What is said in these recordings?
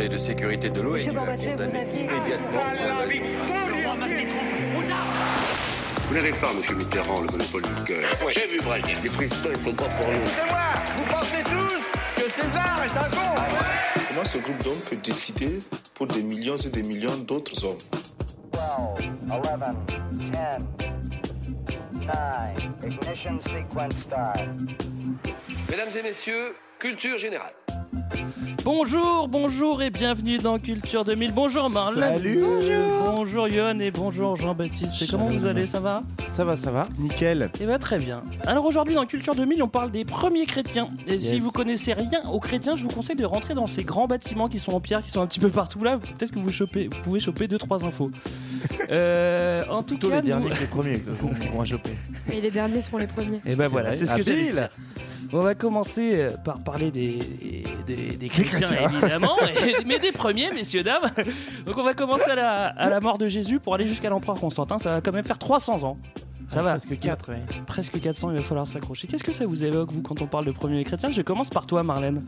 Conseil de sécurité de l'ONU a condamné immédiatement l'invasion. Vous n'avez pas, monsieur Mitterrand, le monopole du cœur. J'ai vu Brésil. Les présidents, ils sont pas pour nous. C'est moi Vous pensez tous que César est un con Comment ce groupe d'hommes peut décider pour des millions et des millions d'autres hommes 12, 11, 10, 9, ignition sequence start. Mesdames et messieurs, culture générale. Bonjour, bonjour et bienvenue dans Culture 2000. Bonjour Marlène. Salut. Bonjour. Bonjour Johan et bonjour Jean-Baptiste. Et comment vous allez? Ça va? Ça va, ça va. Nickel. Eh bien très bien. Alors aujourd'hui dans Culture 2000, on parle des premiers chrétiens. Et si vous connaissez rien aux chrétiens, je vous conseille de rentrer dans ces grands bâtiments qui sont en pierre, qui sont un petit peu partout là. Peut-être que vous, chopez, vous pouvez choper deux trois infos. Euh, en tout Plutôt cas, les derniers nous- que les premiers qu'on va choper. Et les derniers seront les premiers. Et ben C'est voilà, c'est ce que Habile. dire. On va commencer euh, par parler des, des, des chrétiens, chrétiens. évidemment, et- mais des premiers, messieurs, dames. Donc on va commencer à la, à la mort de Jésus pour aller jusqu'à l'empereur Constantin. Ça va quand même faire 300 ans. Ça va. Presque 4, ouais. Presque 400, il va falloir s'accrocher. Qu'est-ce que ça vous évoque, vous, quand on parle de premiers chrétiens? Je commence par toi, Marlène.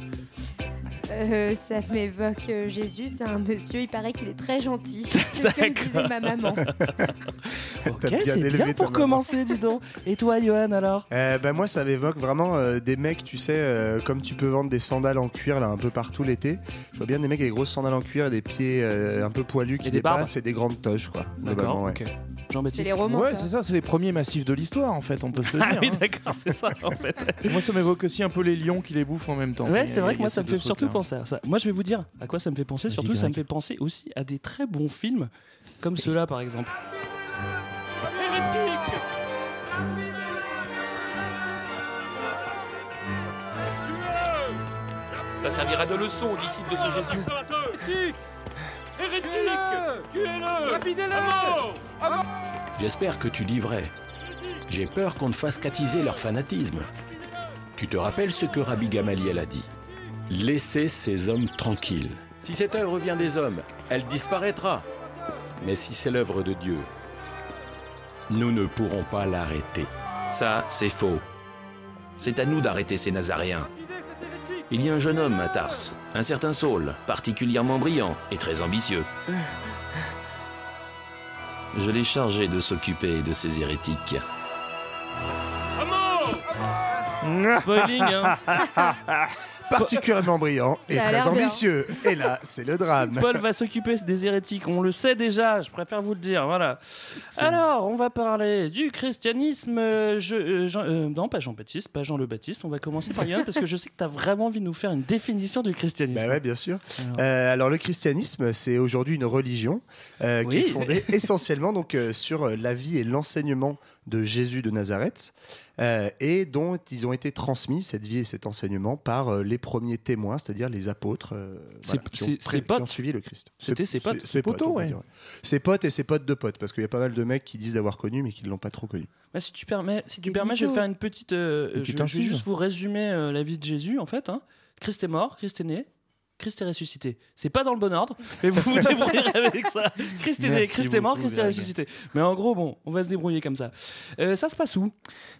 Euh, ça m'évoque euh, Jésus, c'est un monsieur, il paraît qu'il est très gentil. C'est ce que me disait ma maman. Ok, bien c'est élevé bien ta pour maman. commencer, dis donc. Et toi, Johan, alors? Euh, bah, moi, ça m'évoque vraiment euh, des mecs, tu sais, euh, comme tu peux vendre des sandales en cuir là un peu partout l'été. Je vois bien des mecs avec des grosses sandales en cuir et des pieds euh, un peu poilus qui Et des barbes. dépassent et des grandes toches, quoi. globalement, ouais. ok. C'est Jean-Baptiste les romans. Ouais, ça. c'est ça, c'est les premiers massifs de l'histoire en fait, on peut se le Ah dire. oui, hein. d'accord, c'est ça, en fait. Moi, ça m'évoque aussi un peu les lions qui les bouffent en même temps. Ouais, c'est vrai que moi, ça me fait surtout penser à ça. Moi, je vais vous dire à quoi ça me fait penser. Vas-y, Surtout, ça me fait penser aussi à des très bons films, comme ceux-là, par exemple. Ça servira de leçon aux disciples de ce Jésus. J'espère que tu dis vrai. J'ai peur qu'on ne fasse qu'attiser leur fanatisme. Tu te rappelles ce que Rabbi Gamaliel a dit? Laissez ces hommes tranquilles. Si cette œuvre vient des hommes, elle disparaîtra. Mais si c'est l'œuvre de Dieu, nous ne pourrons pas l'arrêter. Ça, c'est faux. C'est à nous d'arrêter ces Nazaréens. Il y a un jeune homme à Tars, un certain Saul, particulièrement brillant et très ambitieux. Je l'ai chargé de s'occuper de ces hérétiques. Spoiling, hein. Particulièrement brillant et Ça a très l'air bien. ambitieux. Et là, c'est le drame. Paul va s'occuper des hérétiques, on le sait déjà, je préfère vous le dire, voilà. Alors, on va parler du christianisme. euh, Je, euh, Jean- euh, non, pas Jean-Baptiste, pas Jean le Baptiste, on va commencer par Yann parce que je sais que tu as vraiment envie de nous faire une définition du christianisme. Bah ouais, bien sûr. Alors. Euh, alors le christianisme, c'est aujourd'hui une religion euh, qui Oui. est fondée essentiellement donc euh, sur euh, la vie et l'enseignement de Jésus de Nazareth euh, et dont ils ont été transmis cette vie et cet enseignement par euh, les premiers témoins, c'est-à-dire les apôtres euh, voilà, qui, ont pré- qui suivi le Christ. C'était ses potes. Ses potes, potos, ouais. Ses potes et ses potes de potes, parce qu'il y a pas mal de mecs qui disent d'avoir connu mais qui ne l'ont pas trop connu. Bah, si tu permets, si tu permets, je vais faire une petite. euh, je, vais juste vous résumer euh, la vie de Jésus en fait. hein. Christ est mort, Christ est né. Christ est ressuscité. C'est pas dans le bon ordre, mais vous vous débrouillerez avec ça. Christ est né, Christ est mort, Christ est ressuscité. Mais en gros, bon, on va se débrouiller comme ça. Euh, ça se passe où?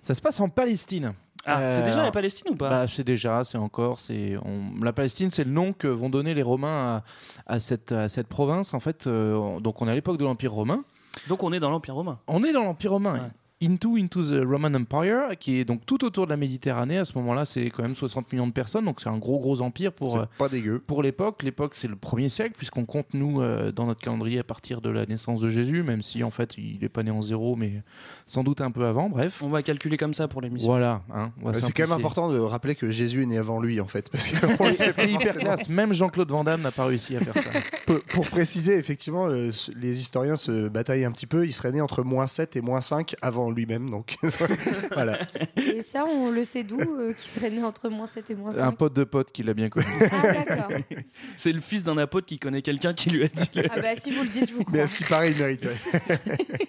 Ça se passe en Palestine. Ah, c'est Euh, déjà la Palestine ou pas? Bah, c'est déjà, c'est encore, c'est on- la Palestine, c'est le nom que vont donner les Romains à, à cette, à cette province. En fait, euh, donc on est à l'époque de l'Empire romain. Donc on est dans l'Empire romain. On est dans l'Empire romain. Ouais. Into, into the Roman Empire, qui est donc tout autour de la Méditerranée. À ce moment-là, c'est quand même 60 millions de personnes, donc c'est un gros gros empire pour, euh, pas dégueu. pour l'époque. L'époque, c'est le premier siècle, puisqu'on compte, nous, euh, dans notre calendrier à partir de la naissance de Jésus, même si en fait, il n'est pas né en zéro, mais sans doute un peu avant. Bref. On va calculer comme ça pour l'émission. Voilà. hein, Euh, C'est quand même important de rappeler que Jésus est né avant lui en fait, parce que C'est hyper classe. Même Jean-Claude Van Damme n'a pas réussi à faire ça. Pour, pour préciser, effectivement, euh, les historiens se bataillent un petit peu. Il serait né entre moins 7 et moins 5 avant lui-même. Donc voilà. Et ça, on le sait d'où euh, Qui serait né entre moins 7 et moins 5 Un pote de pote qui l'a bien connu. Ah, d'accord. C'est le fils d'un apôtre qui connaît quelqu'un qui lui a dit. le- Ah, bah si vous le dites, je vous Mais à ce qui paraît, il mérite. ouais.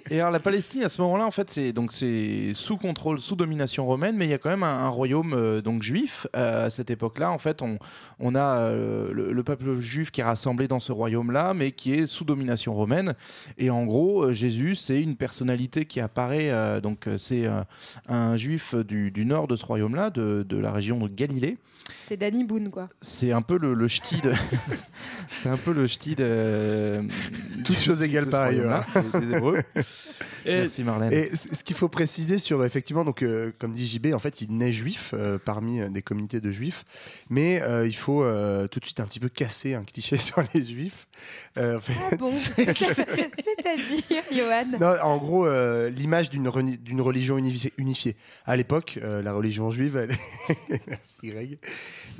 Et alors la Palestine à ce moment-là en fait c'est donc c'est sous contrôle, sous domination romaine, mais il y a quand même un, un royaume euh, donc juif euh, à cette époque-là. En fait, on, on a euh, le, le peuple juif qui est rassemblé dans ce royaume-là, mais qui est sous domination romaine. Et en gros, euh, Jésus c'est une personnalité qui apparaît euh, donc euh, c'est euh, un juif du, du nord de ce royaume-là, de, de la région de Galilée. C'est Danny Boone, quoi. C'est un peu le, le ch'ti de. c'est un peu le ch'ti de. Toutes choses égales par ailleurs. des- des Hébreux. Et- Merci Marlène. Et ce qu'il faut préciser sur effectivement, donc euh, comme dit JB, en fait, il naît juif euh, parmi euh, des communautés de juifs, mais euh, il faut euh, tout de suite un petit peu casser un cliché sur les juifs. Euh, en fait- Ah bon C'est-à-dire, Johan Non, en gros, euh, l'image d'une religion unifiée, unifiée. À l'époque, euh, la religion juive, elle est... Merci Greg.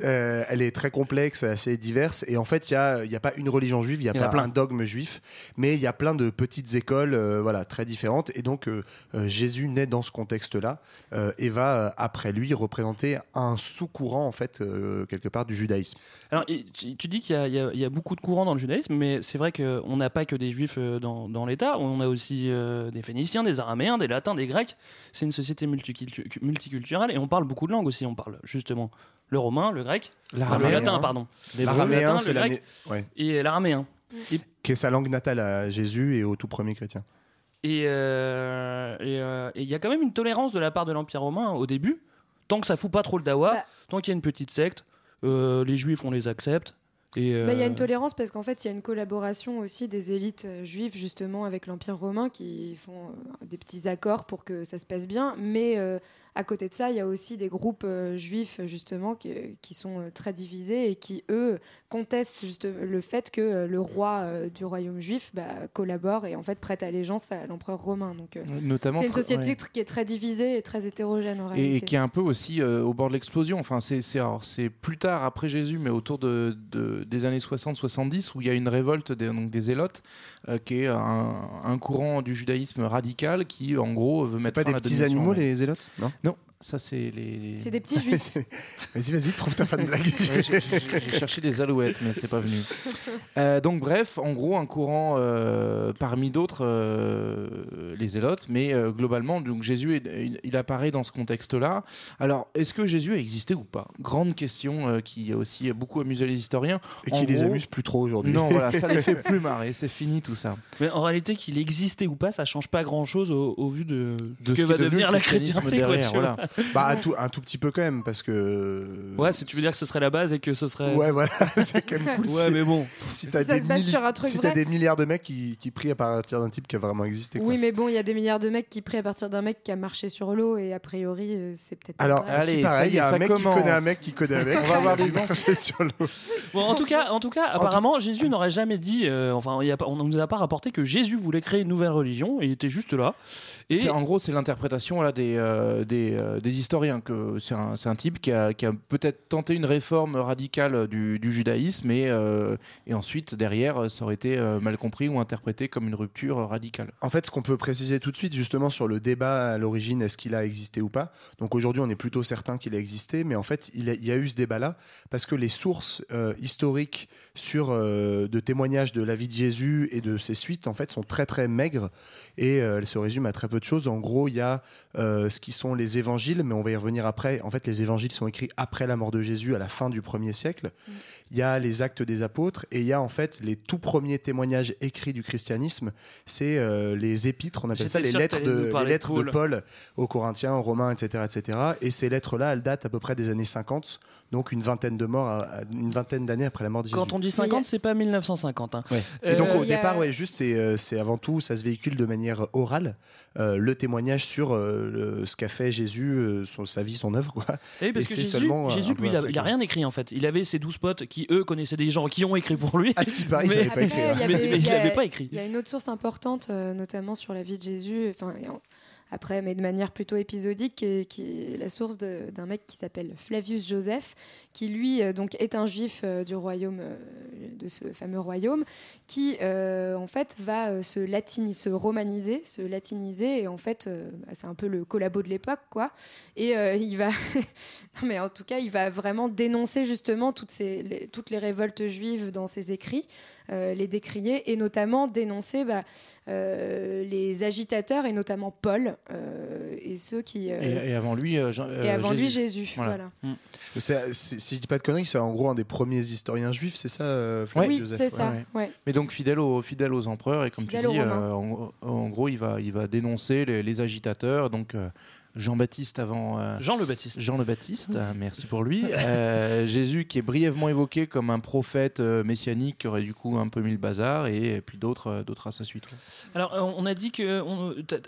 Euh, elle est très complexe, assez diverse. Et en fait, il n'y a, il y a pas une religion juive, il n'y a y a pas plein. un dogme juif, mais il y a plein de petites écoles euh, voilà, très différentes. Et donc, euh, euh, Jésus naît dans ce contexte-là euh, et va, après lui, représenter un sous-courant, en fait, euh, quelque part, du judaïsme. Alors, tu, dis qu'il y, a- y y beaucoup de courants dans le judaïsme, mais c'est vrai qu'on n'a pas que des juifs dans, dans l'État, on a aussi des phéniciens, des araméens, des latins, des grecs. C'est une société multicultu- multiculturelle et on parle beaucoup de langues aussi. On parle justement le romain, le grec, L'araméen. le latin, pardon. L'araméen, c'est la... ouais, et l'araméen. qui est sa langue natale à Jésus et aux tout premiers chrétiens. Et euh, et, euh, et il y a quand même une tolérance de la part de l'Empire romain au début, tant que ça fout pas trop le dawa, Bah. tant qu'il y a une petite secte, euh, les juifs on les accepte. Bah, Il y a une tolérance parce qu'en fait, il y a une collaboration aussi des élites juives justement avec l'Empire romain qui font des petits accords pour que ça se passe bien. Mais euh, à côté de ça, il y a aussi des groupes euh, juifs justement qui, qui sont euh, très divisés et qui, eux, contestent juste le fait que euh, le roi euh, du royaume juif bah, collabore et en fait prête allégeance à l'empereur romain. Donc, euh, Notamment c'est une société ouais. qui est très divisée et très hétérogène en et, réalité. qui est un peu aussi euh, au bord de l'explosion. Enfin, c'est c'est alors, c'est plus tard après Jésus, mais autour de, de- des années 60-70 où il y a une révolte des, donc des zélotes, euh, qui est un, un courant du judaïsme radical qui, en gros, veut C'est mettre pas fin des à la petits animaux, les zélotes? Non, ça c'est les. C'est des petits juifs. Vas-y, vas-y, trouve ta fan blague. Ouais, j'ai- cherché des alouettes, mais c'est pas venu. Euh, donc bref, en gros, un courant euh, parmi d'autres, euh, les zélotes, mais euh, globalement, donc Jésus, est- il, il apparaît dans ce contexte-là. Alors, est-ce que Jésus a existé ou pas? Grande question euh, qui a aussi beaucoup amusé les historiens. Et En qui les gros- amuse plus trop aujourd'hui. Non, voilà, ça les fait plus marrer, c'est fini tout ça. Mais en réalité, qu'il existait ou pas, ça change pas grand chose au, au vu de, De ce ce que qui va devenir la chrétienté. derrière, voilà. Bah, un tout, un tout petit peu quand même, parce que. Ouais, si tu veux dire que ce serait la base et que ce serait. Ouais, voilà, c'est quand même cool. Ouais, si, mais bon. Si t'as des, milli- si des milliards de mecs qui, qui prient à partir d'un type qui a vraiment existé. Quoi. Oui, mais bon, il y a des milliards de mecs qui prient à partir d'un mec qui a marché sur l'eau et a priori, euh, c'est peut-être. pas Alors, qui Allez, y il y a un mec qui commence. connaît un mec qui connaît un mec. On va avoir qui des marché sur l'eau. Bon, en tout cas, en tout cas, apparemment, Jésus n'aurait jamais dit. euh, enfin, on ne nous a pas rapporté que Jésus voulait créer une nouvelle religion. Il était juste là. Et En gros, c'est l'interprétation voilà, des, euh, des, euh, des historiens. que C'est un, type qui a, peut-être tenté une réforme radicale du, judaïsme et, euh, et ensuite, derrière, ça aurait été euh, mal compris ou interprété comme une rupture radicale. En fait, ce qu'on peut préciser tout de suite, justement, sur le débat à l'origine, est-ce qu'il a existé ou pas? Donc aujourd'hui, on est plutôt certain qu'il a existé, mais en fait, il, y a eu ce débat-là parce que les sources euh, historiques sur de témoignages de la vie de Jésus et de ses suites, en fait, sont très très maigres et elles se résument à très peu de choses. En gros, il y a ce qui sont les évangiles, mais on va y revenir après. En fait, les évangiles sont écrits après la mort de Jésus, à la fin du premier siècle. Il y a les actes des apôtres et il y a en fait les tout premiers témoignages écrits du christianisme, c'est euh, les épîtres, on appelle ça les lettres, de, les parler de Paul. Paul aux Corinthiens, aux Romains, etc., etc. Et ces lettres-là, elles datent à peu près des années 50, donc une vingtaine de morts, à- à- une vingtaine d'années après la mort de Jésus. quand on dit 50, c'est pas 1950. hein. Et donc Euh, au il a- départ, ouais, juste c'est euh, c'est avant tout, ça se véhicule de manière orale, euh, le témoignage sur euh, le- ce qu'a fait Jésus, euh, son- sa vie, son œuvre, quoi. Eh oui, parce Et que c'est Jésus, seulement, euh, lui, il a, après, il a quoi. rien écrit en fait. Il avait ses 12 potes qui, eux, connaissaient des gens qui ont écrit pour lui. À ce qui paraît, il Mais- savait pas. Après, il il pas écrit. Il y a une autre source importante, euh, notamment sur la vie de Jésus, enfin, et après, mais de manière plutôt épisodique, qui est, la source d'un mec qui s'appelle Flavius Joseph, qui lui euh, donc est un juif euh, du royaume, euh, de ce fameux royaume, qui euh, en fait va euh, se latini, se romaniser, se latiniser, et en fait, euh, bah, c'est un peu le collabo de l'époque, quoi. Et euh, il va, non mais en tout cas, il va vraiment dénoncer justement toutes ces, les- toutes les révoltes juives dans ses écrits. euh, les décrier et notamment dénoncer bah, euh, les agitateurs et notamment Paul euh, et ceux qui. euh, Et, et avant lui, euh, Jean- et avant lui, Jésus. Voilà. Voilà. C'est- c'est- si je dis pas de conneries, c'est en gros un des premiers historiens juifs, c'est ça, euh, Oui, Joseph c'est ça. ouais. Mais donc fidèle aux, fidèle aux empereurs et comme Fidèle tu dis, euh, en, en gros il va, il va dénoncer les, les agitateurs. Donc euh, Jean-Baptiste avant euh, Jean le Baptiste. Jean le Baptiste, euh, merci pour lui. Euh, Jésus qui est brièvement évoqué comme un prophète euh, messianique qui aurait du coup un peu mis le bazar et, puis d'autres euh, d'autres à sa suite. Alors, on a dit que.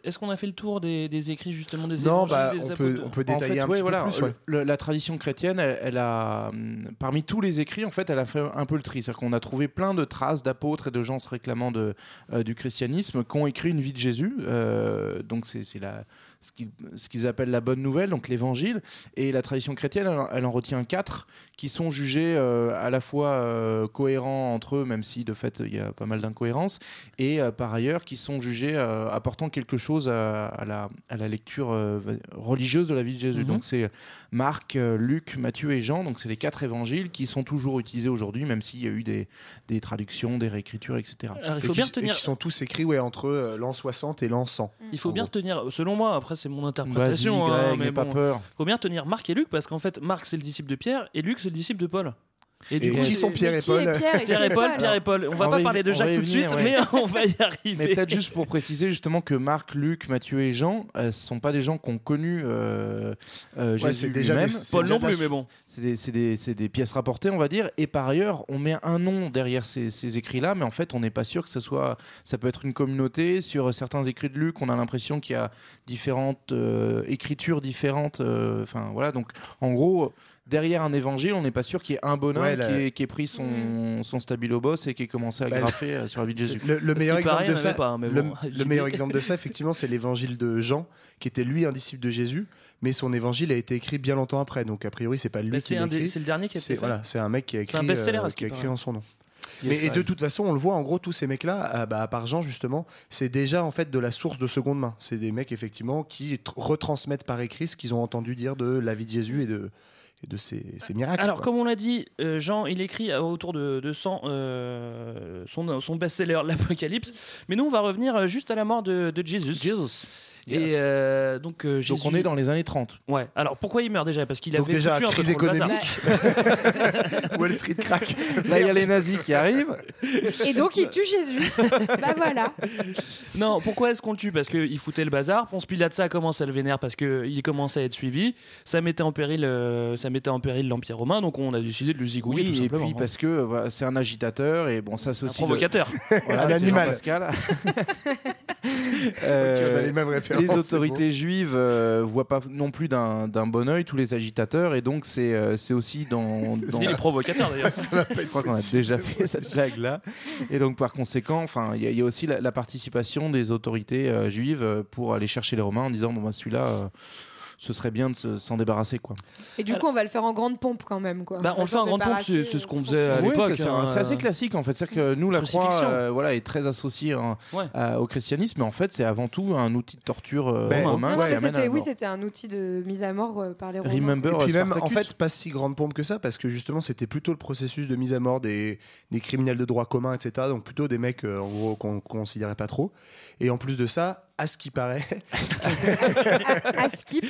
Est-ce qu'on a fait le tour des, des écrits justement des Non, évangiles, bah, des on apôtres peut, on peut En détailler fait, un ouais, petit voilà, peu plus. ouais. le- la tradition chrétienne, elle, elle a, hum, parmi tous les écrits, en fait, elle a fait un peu le tri. C'est-à-dire qu'on a trouvé plein de traces d'apôtres et de gens se réclamant de, euh, du christianisme qui ont écrit une vie de Jésus. Euh, donc, c'est la ce qu'ils appellent la bonne nouvelle, donc l'évangile. Et la tradition chrétienne, elle, en- elle en retient quatre qui sont jugés euh, à la fois euh, cohérents entre eux, même si de fait il y a pas mal d'incohérences, et euh, par ailleurs qui sont jugés euh, apportant quelque chose à, à la, à la lecture euh, religieuse de la vie de Jésus. Mhm. Donc c'est Marc, Luc, Matthieu et Jean. Donc c'est les quatre évangiles qui sont toujours utilisés aujourd'hui, même s'il y a eu des, des traductions, des réécritures, etc. Alors, il Et qui- et sont tous écrits ouais, entre euh, l'an 60 et l'an 100. Il faut en bien gros. retenir, selon moi, après c'est mon interprétation, hein, mais n'aie pas bon, peur. faut bien retenir Marc et Luc parce qu'en fait Marc c'est le disciple de Pierre et Luc c'est le disciple de Paul. Et du coup, qui sont Pierre et qui Paul Pierre et Pierre Paul, Pierre et Paul. On va On pas va y- parler de Jacques tout de suite, ouais. mais on va y arriver. Mais peut-être juste pour préciser justement que Marc, Luc, Matthieu et Jean, euh, ce sont pas des gens qui ont connu euh, euh, Ouais, Jésus lui-même. c'est Paul non plus, mais bon. C'est des, pièces rapportées, on va dire. Et par ailleurs, on met un nom derrière ces, ces écrits-là, mais en fait, on n'est pas sûr que ce soit. Ça peut être une communauté. Sur certains écrits de Luc, on a l'impression qu'il y a différentes euh, écritures différentes. euh, Enfin, voilà. Donc, en gros. Derrière un évangile, on n'est pas sûr qu'il y ait un bonhomme Ouais, la- qui, ait, qui ait pris son, son stabilo boss et qui ait commencé à Bah, graffer euh, sur la vie de Jésus. Le, meilleur exemple paraît, de ça, avait pas, mais le, bon, le j'y meilleur vais. exemple de ça, effectivement, c'est l'évangile de Jean, qui était lui un disciple de Jésus, mais son évangile a été écrit bien longtemps après. Donc a priori, c'est pas lui Bah, qui l'a écrit. c'est le dernier qui a fait. voilà, c'est un mec qui a écrit, qui a écrit paraît. en son nom. Mais, et de toute façon, on le voit en gros, tous ces mecs-là, ah, bah, à part Jean justement, c'est déjà en fait de la source de seconde main. C'est des mecs effectivement qui tr- retransmettent par écrit ce qu'ils ont entendu dire de la vie de Jésus et de, de ses, ses miracles. Alors, quoi. comme on l'a dit, euh, Jean, il écrit autour de, de 100 euh, son, son best-seller, l'Apocalypse. Mais nous, on va revenir euh, juste à la mort de, de Jésus. Et Yes. euh, donc, euh, Donc, on est dans les années 30. Ouais. Alors, pourquoi il meurt déjà? Parce qu'il avait déjà, foutu un crise économique. Wall Street crack. Là, il y a les nazis qui arrivent. Et donc il tue Jésus. bah voilà. Non, pourquoi est-ce qu'on le tue? Parce qu'il foutait le bazar. Ponce Pilate, ça commence à le vénère parce qu'il commençait à être suivi. Ça mettait en péril, euh, ça mettait en péril l'Empire romain. Donc on a décidé de le zigouiller tout Oui, et simplement. puis hein. parce que euh, c'est un agitateur et bon, ça c'est Un aussi le- provocateur. Voilà, Un c'est animal. Jean-Pascal. Ok, on a les mêmes références, les autorités juives euh, voient pas non plus d'un bon oeil tous les agitateurs et donc c'est euh, c'est aussi dans, dans- Il est provocateur d'ailleurs. je crois qu'on a déjà fait cette blague là et donc par conséquent enfin il y, a- il y a aussi la, la participation des autorités euh, juives pour aller chercher les romains en disant bon bah celui-là euh, ce serait bien de se- s'en débarrasser quoi Et du coup, on va le faire en grande pompe quand même. Quoi. Bah, on le fait en grande pompe, c'est ce qu'on euh, faisait à l'époque. c'est hein. c'est assez classique en fait. C'est-à-dire que nous, la croix euh, voilà, est très associée hein, Ouais. à- au christianisme, mais en fait, c'est avant tout un outil de torture euh, Ben, romain Non, non, c'était, oui, c'était un outil de mise à mort euh, par les Romains. Remember Et puis même, en fait, pas si grande pompe que ça, parce que justement, c'était plutôt le processus de mise à mort des, des criminels de droit commun, etc. Donc plutôt des mecs, euh, en gros, qu'on qu'on considérait pas trop. Et en plus de ça, à ce qui paraît, à Skip.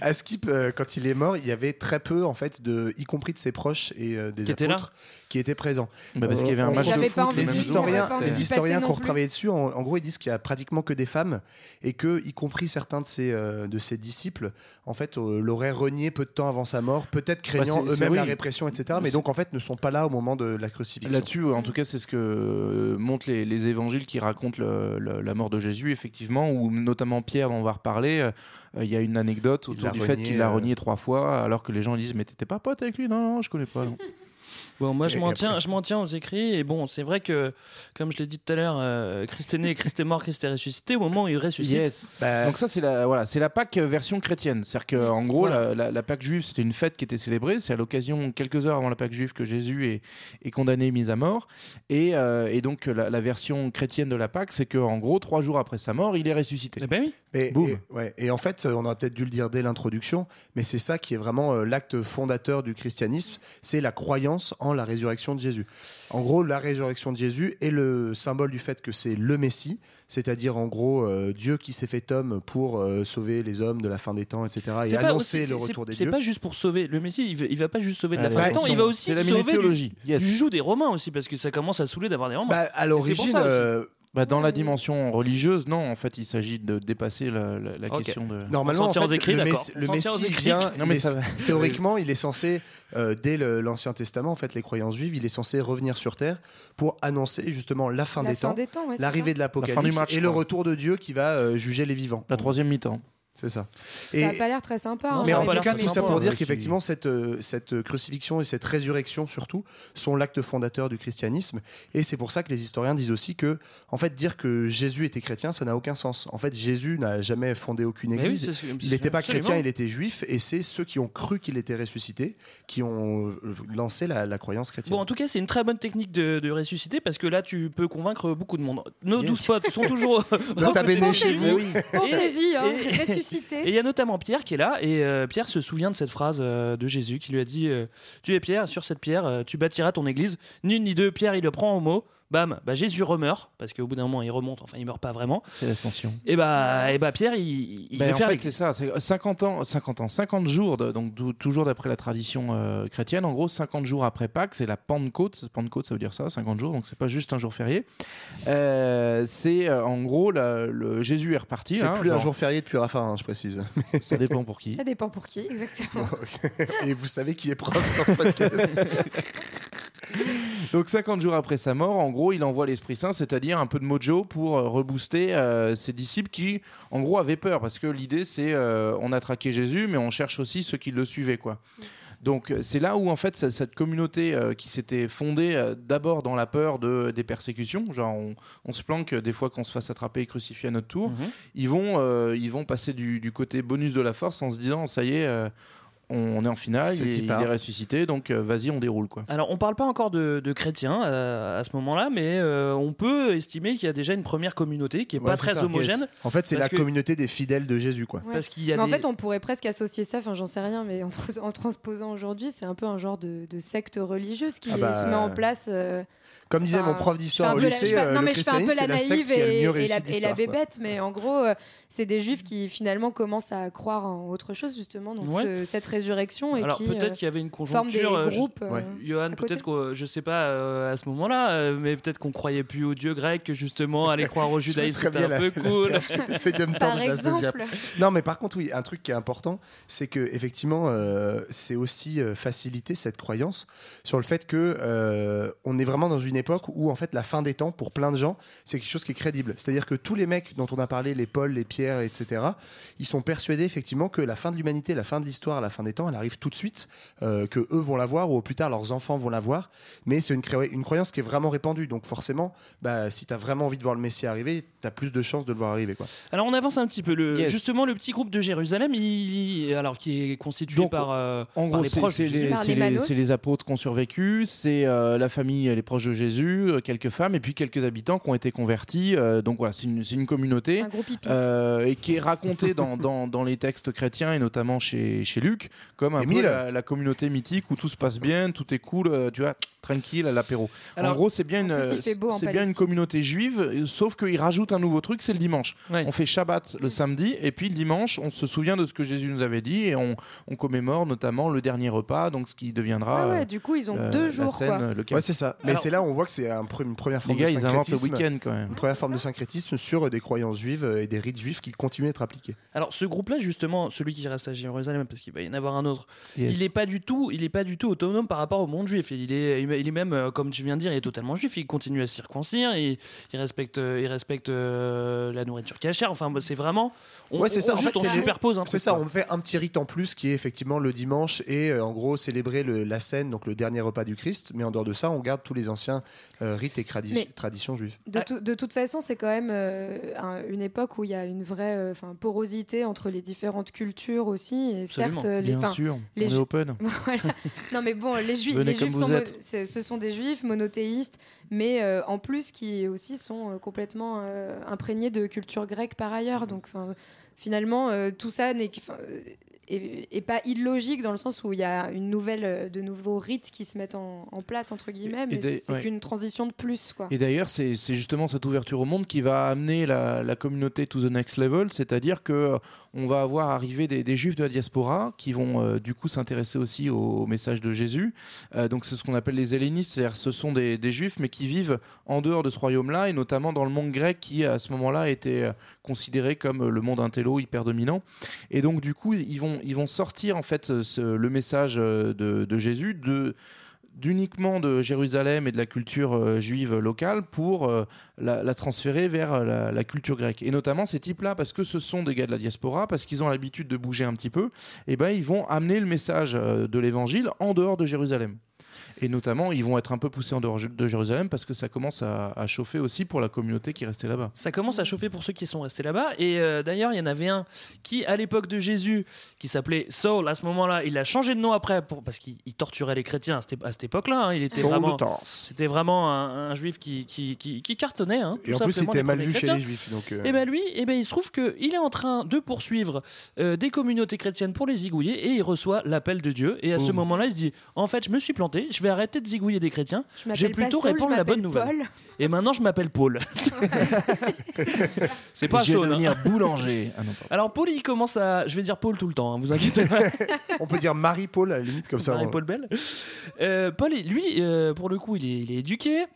à Skip, euh, quand il est mort, il y avait très peu, en fait, de, y compris de ses proches et euh, des Qui étaient là apôtres, qui étaient présents. Bah, parce qu'il y avait un match de foot envie les historiens, les historiens qui ont retravaillé dessus, en, en gros, ils disent qu'il y a pratiquement que des femmes et que, y compris certains de ses, euh, de ses disciples, en fait, euh, l'auraient renié peu de temps avant sa mort, peut-être craignant c'est- c'est- eux-mêmes la répression, etc. Mais donc, en fait, ne sont pas là au moment de la crucifixion. Là-dessus, en tout cas, c'est ce que euh, montrent les, les évangiles qui racontent le- le- la mort de Jésus, effectivement, où notamment Pierre, dont on va reparler, euh, il y a une anecdote autour du fait qu'il l'a renié trois fois, alors que les gens disent Mais t'étais pas pote avec lui? Non, non, je connais pas. non. Bon, moi, je Et- m'en et tiens, après- je m'en tiens aux écrits. Et bon, c'est vrai que, comme je l'ai dit tout à l'heure, euh, Christ est né, Christ est mort, Christ est ressuscité. Au moment où il ressuscite, Yes. Bah, Donc ça c'est la voilà c'est la Pâque version chrétienne. C'est-à-dire que en gros Voilà. la, la- la Pâque juive c'était une fête qui était célébrée. C'est à l'occasion quelques heures avant la Pâque juive que Jésus est, est condamné et mis à mort. Et, euh, et donc la, la version chrétienne de la Pâque c'est que en gros trois jours après sa mort il est ressuscité. eh ben oui. Et, Boum. et- ouais. et en fait, on aurait peut-être dû le dire dès l'introduction, mais c'est ça qui est vraiment euh, l'acte fondateur du christianisme, c'est la croyance croyance en la résurrection de Jésus. En gros, la résurrection de Jésus est le symbole du fait que c'est le Messie, c'est-à-dire en gros euh, Dieu qui s'est fait homme pour euh, sauver les hommes de la fin des temps, etc. et C'est annoncer le c'est- retour des C'est dieux. pas juste pour sauver. Le Messie, il, va- il va pas juste sauver de la Allez, fin des temps, il va aussi c'est sauver du, yes. du joug des Romains aussi, parce que ça commence à saouler d'avoir des Romains. Bah, à c'est l'origine, Bah, dans la dimension religieuse, non, en fait, il s'agit de dépasser la, la- la Ok. question de. Normalement, en fait, écrits, le, le Messie vient, Non, mais ça théoriquement, il est censé, euh, dès l'Ancien Testament, en fait, les croyances juives, il est censé revenir sur Terre pour annoncer justement la fin, La des, fin temps, des temps, ouais, c'est l'arrivée de l'Apocalypse et le retour de Dieu qui va euh, juger les vivants. La troisième mi-temps. C'est ça. Ça n'a pas l'air très sympa. hein, mais en tout cas, tout ça pour dire Ouais, qu'effectivement, cette, euh, cette crucifixion et cette résurrection, surtout, sont l'acte fondateur du christianisme. Et c'est pour ça que les historiens disent aussi que, en fait, dire que Jésus était chrétien, ça n'a aucun sens. En fait, Jésus n'a jamais fondé aucune oui, église. il n'était pas absolument. chrétien, il était juif. Et c'est ceux qui ont cru qu'il était ressuscité qui ont euh, lancé la, la croyance chrétienne. Bon, en tout cas, c'est une très bonne technique de, de ressusciter parce que là, tu peux convaincre beaucoup de monde. Nos douze potes sont toujours. Bene chez Pensez-y, Et- il y a notamment Pierre qui est là, et euh, Pierre se souvient de cette phrase euh, de Jésus qui lui a dit euh, Tu es Pierre, sur cette pierre, tu bâtiras ton église. Ni ni deux, Pierre, il le prend au mot. Bam, bah, Jésus remeurt, parce qu'au bout d'un moment, il remonte, enfin, il meurt pas vraiment. C'est l'ascension. Et bah, et bah Pierre, il, il veut en faire fait, c'est ça, c'est 50 ans, 50 ans, 50 jours, de- donc toujours d'après la tradition euh, chrétienne, en gros, 50 jours après Pâques, c'est la Pentecôte, Pentecôte ça veut dire ça, 50 jours, donc c'est pas juste un jour férié. Euh, c'est euh, en gros, la- le Jésus est reparti. C'est hein, plus un jour férié depuis Raffarin, je précise. Ça dépend pour qui. Ça dépend pour qui, exactement. et vous savez qui est prof dans ce podcast. Donc 50 jours après sa mort, en gros, il envoie l'Esprit Saint, c'est-à-dire un peu de mojo pour euh, rebooster euh, ses disciples qui, en gros, avaient peur parce que l'idée c'est euh, on a traqué Jésus, mais on cherche aussi ceux qui le suivaient, quoi. Donc c'est là où en fait cette communauté euh, qui s'était fondée euh, d'abord dans la peur de, des persécutions, genre on, on se planque des fois qu'on se fasse attraper et crucifier à notre tour, Mhm. ils, vont, euh, ils vont passer du, du côté bonus de la force en se disant ça y est, on, est en finale, il, il est ressuscité, donc euh, vas-y on déroule quoi. Alors, on parle pas encore de, de chrétiens euh, à ce moment-là, mais euh, on peut estimer qu'il y a déjà une première communauté qui est Ouais, pas très ça. homogène. En fait, c'est la que- communauté des fidèles de Jésus, quoi. Ouais. Parce qu'il y a Mais en des- fait, on pourrait presque associer ça, enfin j'en sais rien, mais en, trans- en transposant aujourd'hui, c'est un peu un genre de, de secte religieuse qui Ah bah, se met en place. euh, Comme disait enfin, mon prof d'histoire au la- lycée, je fais- non, le mais je fais un peu christianisme, la c'est la naïve secte qui a le et, la, et la bébête, mais en gros, euh, c'est des juifs qui finalement commencent à croire en autre chose, justement, donc Ouais. ce- cette résurrection et Alors qui peut-être euh, qu'il y avait une forment des conjoncture. euh, je- groupes. euh, Ouais. Johan, peut-être que je sais pas euh, à ce moment-là, euh, mais peut-être qu'on croyait plus aux dieux grecs, que justement aller croire au Je judaïsme c'était un peu cool. Essaye de me Par exemple. Non, mais par contre, oui, un truc qui est important, c'est que effectivement, euh, c'est aussi euh, faciliter cette croyance sur le fait que euh, on est vraiment dans une époque où en fait la fin des temps pour plein de gens, c'est quelque chose qui est crédible. C'est-à-dire que tous les mecs dont on a parlé, les Paul, les Pierre, etc., ils sont persuadés effectivement que la fin de l'humanité, la fin de l'histoire, la fin des temps, elle arrive tout de suite, euh, que eux vont la voir ou au plus tard leurs enfants vont la voir. Mais c'est une, cré- une croyance qui est vraiment répandue. Donc forcément, bah, si tu as vraiment envie de voir le Messie arriver, tu as plus de chances de le voir arriver. Quoi. Alors on avance un petit peu. Le, Yes. Justement, le petit groupe de Jérusalem, il, alors qui est constitué Donc, par, euh, En par gros, les c'est proches. c'est de Jésus. les, Par c'est les les- Manos. c'est les apôtres qui ont survécu, c'est euh, la famille, les proches de Jésus, euh, quelques femmes et puis quelques habitants qui ont été convertis. euh, donc voilà, c'est une, c'est une communauté un groupe hippie. Euh, et qui est racontée dans, dans, dans les textes chrétiens et notamment chez, chez Luc comme un peu la, la communauté mythique où tout se passe bien, tout est cool, euh, tu vois, tranquille à l'apéro. En gros, c'est bien une, c'est bien une communauté juive, sauf qu'ils rajoutent un nouveau truc, c'est le dimanche. Ouais. On fait Shabbat le samedi et puis le dimanche, on se souvient de ce que Jésus nous avait dit et on, on commémore notamment le dernier repas, donc ce qui deviendra Ah ouais, euh, du coup, ils ont deux jours, scène, quoi. le Ouais, c'est ça. Mais c'est là où on voit que c'est un une première Les forme gars, de ils inventent le syncrétisme. week-end quand même. Une première forme de syncrétisme sur des croyances juives et des rites juifs qui continuent à être appliqués. Alors ce groupe-là, justement, celui qui reste à Jérusalem, parce qu'il va y en avoir un autre, Yes. il n'est pas du tout, il est pas du tout autonome par rapport au monde juif. Il est, il est même, euh, comme tu viens de dire, il est totalement juif. Il continue à se circoncire, il, il respecte, euh, il respecte euh, la nourriture cachère. Enfin, c'est vraiment, on, Ouais, c'est ça. on- En juste, fait, on superpose un C'est ça, quoi. on fait un petit rite en plus qui est effectivement le dimanche et euh, en gros célébrer le- la scène, donc le dernier repas du Christ. Mais en dehors de ça, on garde tous les anciens euh, rites et Mais- traditions juives. De, tout- de toute façon, c'est quand même euh, un- une époque où il y a une vraie euh, enfin, porosité entre les différentes cultures aussi. Et Absolument. certes, euh, les, Bien sûr, les on est Ju- open. voilà. Non, mais bon, les, Juifs, Venez les juifs sont ce sont des juifs monothéistes, mais euh, en plus qui aussi sont euh, complètement euh, imprégnés de culture grecque par ailleurs. Donc, enfin, finalement, euh, tout ça n'est est pas illogique dans le sens où il y a une nouvelle, euh, de nouveaux rites qui se mettent en, en place entre guillemets, mais c'est ouais. qu'une transition de plus quoi. Et d'ailleurs, c'est justement cette ouverture au monde qui va amener la, la communauté to the next level, c'est-à-dire que euh, on va avoir arrivé des, des juifs de la diaspora qui vont euh, du coup s'intéresser aussi au, au message de Jésus. Euh, donc c'est ce qu'on appelle les hellénistes, c'est-à-dire ce sont des, des juifs mais qui vivent en dehors de ce royaume-là et notamment dans le monde grec qui à ce moment-là était considéré comme le monde intello hyper dominant. Et donc du coup, ils vont ils vont sortir en fait ce- le message euh, de, Jésus de d'uniquement de Jérusalem et de la culture euh, juive locale pour euh, la, transférer vers euh, la, la culture grecque. Et notamment ces types-là, parce que ce sont des gars de la diaspora, parce qu'ils ont l'habitude de bouger un petit peu, et ben ils vont amener le message euh, de l'évangile en dehors de Jérusalem. Et notamment, ils vont être un peu poussés en dehors de Jérusalem parce que ça commence à, à chauffer aussi pour la communauté qui est restée là-bas. Ça commence à chauffer pour ceux qui sont restés là-bas. Et euh, d'ailleurs, il y en avait un qui, à l'époque de Jésus, qui s'appelait Saul. À ce moment-là, il a changé de nom après pour, parce qu'il il torturait les chrétiens à cette, à cette époque-là. hein. Il était Saul vraiment, c'était vraiment un, un juif qui, qui, qui, qui cartonnait. hein, tout Et en plus, c'était mal vu chez les juifs. Donc, euh, Et ben lui, eh ben il se trouve qu'il est en train de poursuivre euh, des communautés chrétiennes pour les zigouiller et il reçoit l'appel de Dieu. Et à ce Boum. moment-là, il se dit En fait, je me suis planté, je vais arrêter de zigouiller des chrétiens. Je Je vais plutôt Saul, je répondre la bonne nouvelle. Paul. Et maintenant, je m'appelle Paul. C'est pas Je vais chaud. devenir boulanger. Ah non. Alors Paul, il commence à, je vais dire Paul tout le temps, hein, vous inquiétez pas. on peut dire Marie-Paul à la limite comme ça. Marie-Paul Bell. Euh, Paul, lui, euh, pour le coup, il est, il est éduqué.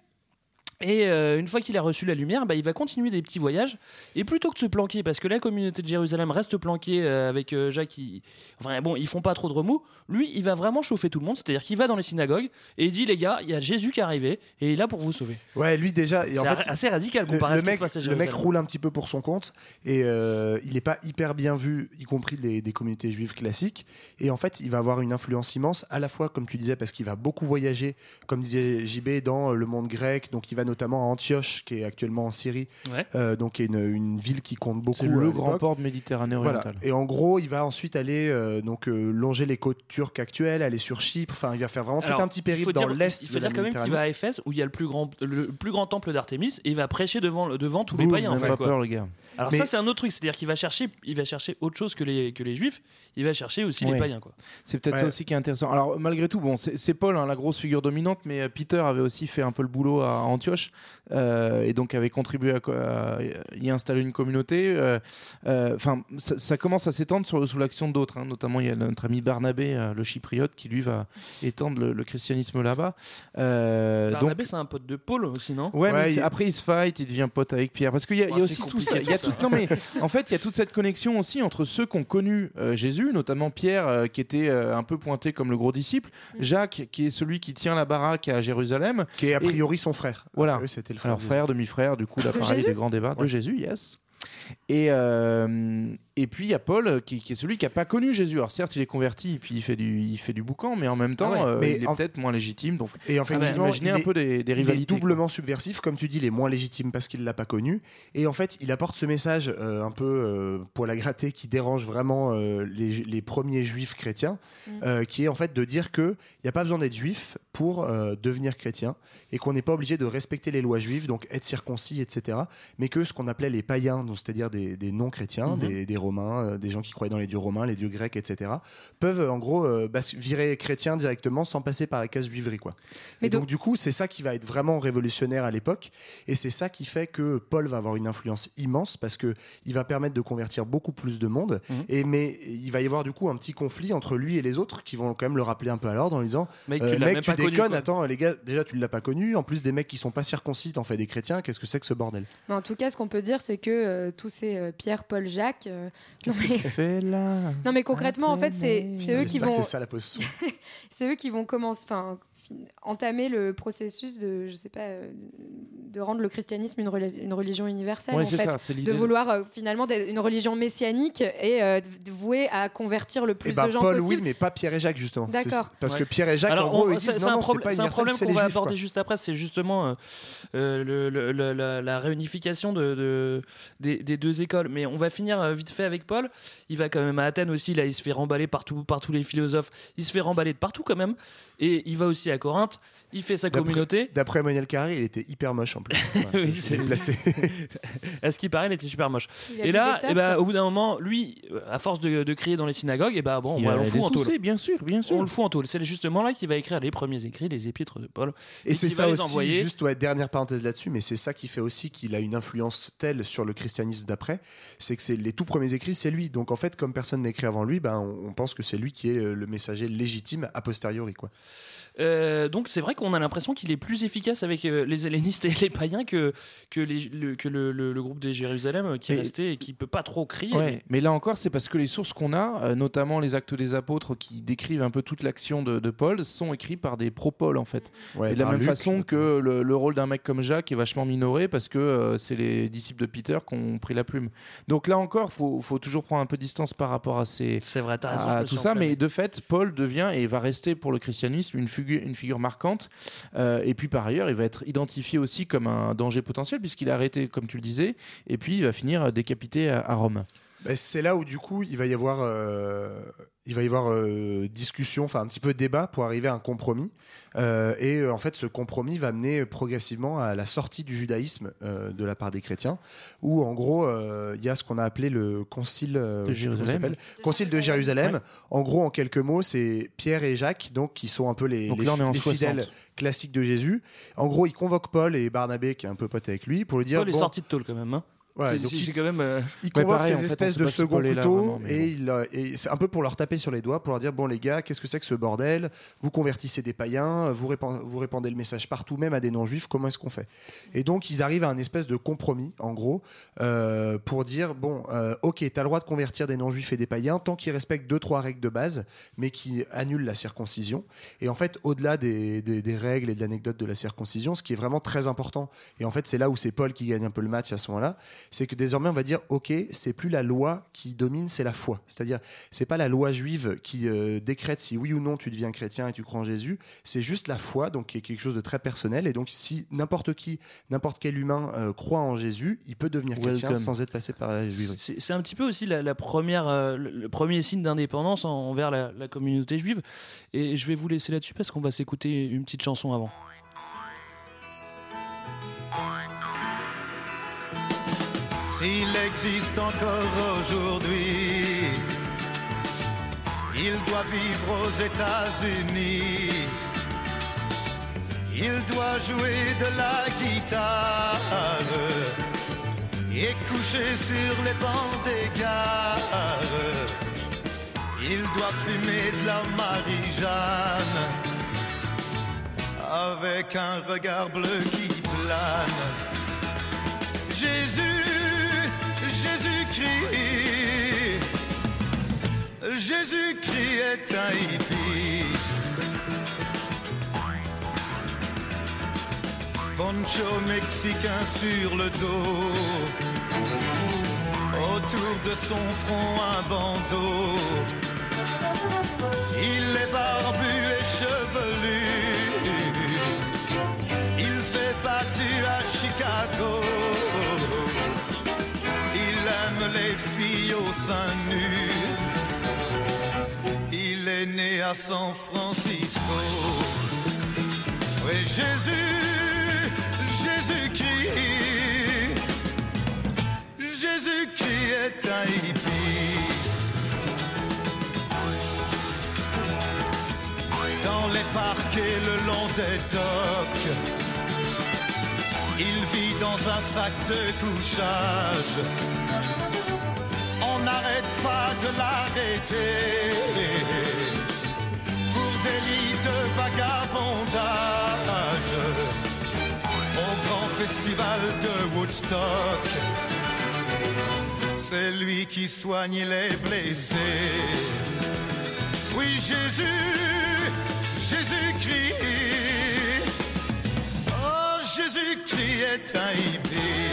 Et euh, une fois qu'il a reçu la lumière, bah, il va continuer des petits voyages. Et plutôt que de se planquer, parce que la communauté de Jérusalem reste planquée euh, avec euh, Jacques, qui... enfin bon, ils font pas trop de remous. Lui, il va vraiment chauffer tout le monde. C'est-à-dire qu'il va dans les synagogues et il dit les gars, il y a Jésus qui est arrivé et il est là pour vous sauver. Ouais, lui déjà. Et en C'est fait, assez radical le, comparé à le ce qui mec, se passe à le mec roule un petit peu pour son compte et euh, il n'est pas hyper bien vu, y compris des, des communautés juives classiques. Et en fait, il va avoir une influence immense, à la fois, comme tu disais, parce qu'il va beaucoup voyager, comme disait JB, dans le monde grec. Donc, il va notamment à Antioche, qui est actuellement en Syrie, Ouais. euh, donc qui est une, une ville qui compte beaucoup. Le l'époque. grand port de Méditerranée Voilà. orientale. Et en gros, il va ensuite aller euh, donc euh, longer les côtes turques actuelles, aller sur Chypre. Enfin, il va faire vraiment Alors, tout un petit périple dans l'est Il faut de la dire quand même qu'il va à Éphèse où il y a le plus grand, le plus grand temple d'Artémis et il va prêcher devant, devant tous les païens. En fait, pas quoi. peur, le gars. Alors Mais- ça c'est un autre truc, c'est-à-dire qu'il va chercher, il va chercher autre chose que les, que les juifs, il va chercher aussi les païens. Quoi. C'est peut-être Ouais. ça aussi qui est intéressant. Alors malgré tout, bon, c'est Paul, hein, la grosse figure dominante, mais euh, Peter avait aussi fait un peu le boulot à Antioche euh, et donc avait contribué à, y installer une communauté. euh, euh, Enfin, ça, ça commence à s'étendre sur- sous l'action d'autres. hein. Notamment, il y a notre ami Barnabé, euh, le chypriote, qui lui va étendre le, le christianisme là-bas. Euh, Barnabé c'est un pote de Paul aussi, non? Ouais, mais c'est- après il se fight, il devient pote avec Pierre. Parce qu'il y a, il y a Ouais, aussi tout ça. compliqué, Il y a tout ça. tout- non mais en fait, il y a toute cette connexion aussi entre ceux qui ont connu euh, Jésus, notamment Pierre, euh, qui était euh, un peu pointé comme le gros disciple, Jacques, qui est celui qui tient la baraque à Jérusalem, qui est a Et- priori son frère. Voilà. Eux, c'était le frère Alors de frère, demi-frère, du coup, pareil, Jésus des grands débats de Jésus, yes. Et, euh, et puis il y a Paul euh, qui, qui est celui qui n'a pas connu Jésus. Alors certes, il est converti et puis il fait du, il fait du boucan, mais en même temps, Ah ouais. euh, Mais il est en- peut-être moins légitime. Donc, Et en Ah fait, imaginez un peu des, des Il est rivalités. doublement subversif, comme tu dis, il est moins légitime parce qu'il l'a pas connu. Et en fait, il apporte ce message euh, un peu euh, pour la gratter qui dérange vraiment euh, les, les premiers juifs chrétiens, euh, qui est en fait de dire que il n'y a pas besoin d'être juif pour euh, devenir chrétien et qu'on n'est pas obligé de respecter les lois juives, donc être circoncis, etc. Mais que ce qu'on appelait les païens, donc c'est-à-dire des, des non-chrétiens, Mhm. des, des romains, euh, des gens qui croyaient dans les dieux romains, les dieux grecs, etc., peuvent euh, en gros euh, bas- virer chrétien directement sans passer par la case juiverie, quoi. Mais et donc, donc- du coup, c'est ça qui va être vraiment révolutionnaire à l'époque, et c'est ça qui fait que Paul va avoir une influence immense parce que il va permettre de convertir beaucoup plus de monde. Mhm. Et mais il va y avoir du coup un petit conflit entre lui et les autres qui vont quand même le rappeler un peu à l'ordre en lui disant Mec, tu mec, connu, déconnes, attends les gars, déjà tu l'as pas connu, en plus des mecs qui sont pas circoncis, t'en fais des chrétiens, qu'est-ce que c'est que ce bordel? Mais en tout cas, ce qu'on peut dire, c'est que euh, tous ces euh, Pierre, Paul, Jacques. euh, non, mais... fait là? Non, mais concrètement, en fait, c'est c'est eux qui vont. C'est ça la position. c'est eux qui vont commencer, enfin, fin- entamer le processus de, je sais pas, euh, de rendre le christianisme une, rela- une religion universelle, Ouais, en c'est fait, ça, c'est l'idée de vouloir euh, finalement d'être une religion messianique et euh, de- vouée à convertir le plus Et bah, de gens Paul possible. oui, mais pas Pierre et Jacques justement. C'est- D'accord. Parce que Ouais. Pierre et Jacques Alors, en gros on- ils c'est- disent c'est non un, non c'est problème- pas c'est un universel, problème c'est qu'on les va juifs. aborder quoi. juste après, c'est justement euh, euh, le- le- le- la, la réunification de, de- des, des deux écoles. Mais on va finir euh, vite fait avec Paul. Il va quand même à Athènes aussi, là il se fait remballer partout, par tous les philosophes, il se fait remballer de partout quand même. Et il va aussi à Corinthe, il fait sa communauté. D'après Emmanuel Carré, il était hyper moche en plus. Voilà, Oui, c'est placé. à ce qui paraît, il était super moche. Et là, eh ben, au bout d'un moment, lui, à force de, de crier dans les synagogues, et ben bon, Il on le fout en tôle. bien sûr, bien sûr. On le fout en tôle. C'est justement là qu'il va écrire les premiers écrits, les épîtres de Paul. Et c'est ça aussi, envoyer. juste ouais, dernière parenthèse là-dessus, mais c'est ça qui fait aussi qu'il a une influence telle sur le christianisme d'après, c'est que c'est les tout premiers écrits, c'est lui. Donc en fait, comme personne n'a écrit avant lui, ben, on, on pense que c'est lui qui est euh, le messager légitime a posteriori. Quoi. Euh, donc c'est vrai qu'on a l'impression qu'il est plus efficace avec euh, les hellénistes et les païens que, que, les- le, que le, le- le groupe des Jérusalem euh, qui est resté et qui peut pas trop crier. Ouais, mais là encore, c'est parce que les sources qu'on a, euh, notamment les actes des apôtres qui décrivent un peu toute l'action de, de Paul, sont écrits par des pro-Paul en fait. Ouais, et de la même Luc, façon que le, le rôle d'un mec comme Jacques est vachement minoré parce que euh, c'est les disciples de Peter qui ont pris la plume. Donc là encore, faut, faut toujours prendre un peu de distance par rapport à ces vrai, raison. à tout ça, mais de fait, Paul devient et va rester pour le christianisme une figure, une figure marquante. Euh, et puis par ailleurs, il va être identifié aussi comme un danger potentiel puisqu'il a arrêté, comme tu le disais, et puis il va finir décapité à, à Rome. Ben, c'est là où du coup il va y avoir, euh, il va y avoir euh, discussion, enfin un petit peu débat pour arriver à un compromis. Euh, et euh, en fait, ce compromis va mener progressivement à la sortie du judaïsme de la part des chrétiens, où en gros il y a ce qu'on a appelé le concile De Jérusalem. concile de Jérusalem. En gros, en quelques mots, c'est Pierre et Jacques, donc qui sont un peu les, Donc les- là, on est en les 60. fidèles classiques de Jésus. En gros, ils convoquent Paul et Barnabé, qui est un peu pote avec lui, pour lui dire Paul est sorti de tôle quand même. hein. Ouais, donc il- quand même. euh, il Mais convoque pareil, en ces fait, espèces de second là vraiment, mais et, c'est un peu pour leur taper sur les doigts, pour leur dire bon les gars, qu'est-ce que c'est que ce bordel? Vous convertissez des païens, vous répandez, vous répandez le message partout, même à des non-juifs. Comment est-ce qu'on fait? Et donc ils arrivent à un espèce de compromis, en gros, euh, pour dire bon, euh, ok, t'as le droit de convertir des non-juifs et des païens tant qu'ils respectent deux trois règles de base, mais qui annulent la circoncision. Et en fait, au-delà des, des- des règles et de l'anecdote de la circoncision, ce qui est vraiment très important, et en fait c'est là où c'est Paul qui gagne un peu le match à ce moment-là, c'est que désormais on va dire ok, c'est plus la loi qui domine, c'est la foi. C'est-à-dire c'est pas la loi juive qui euh, décrète si oui ou non tu deviens chrétien et tu crois en Jésus, c'est juste la foi, donc qui est quelque chose de très personnel. Et donc si n'importe qui, n'importe quel humain euh, croit en Jésus, il peut devenir chrétien sans être passé par la juiverie. C'est un petit peu aussi la, la première, euh, le, premier signe d'indépendance en- envers la, la communauté juive. Et je vais vous laisser là-dessus parce qu'on va s'écouter une petite chanson avant. S'il existe encore aujourd'hui, il doit vivre aux États-Unis. Il doit jouer de la guitare et coucher sur les bancs des gares. Il doit fumer de la Marie-Jeanne avec un regard bleu qui plane. Jésus, Jésus-Christ, Jésus-Christ est un hippie. Poncho mexicain sur le dos, autour de son front un bandeau. Il est barbu et chevelu. Filles au sein nu. Il est né à San Francisco. Oui, Jésus, Jésus-Christ. Jésus-Christ est un hippie. Dans les parcs et le long des docks. Il vit dans un sac de couchage. N'arrête pas de l'arrêter pour délit de vagabondage au grand festival de Woodstock. C'est lui qui soigne les blessés. Oui, Jésus, Jésus-Christ. Oh, Jésus-Christ est un hippie.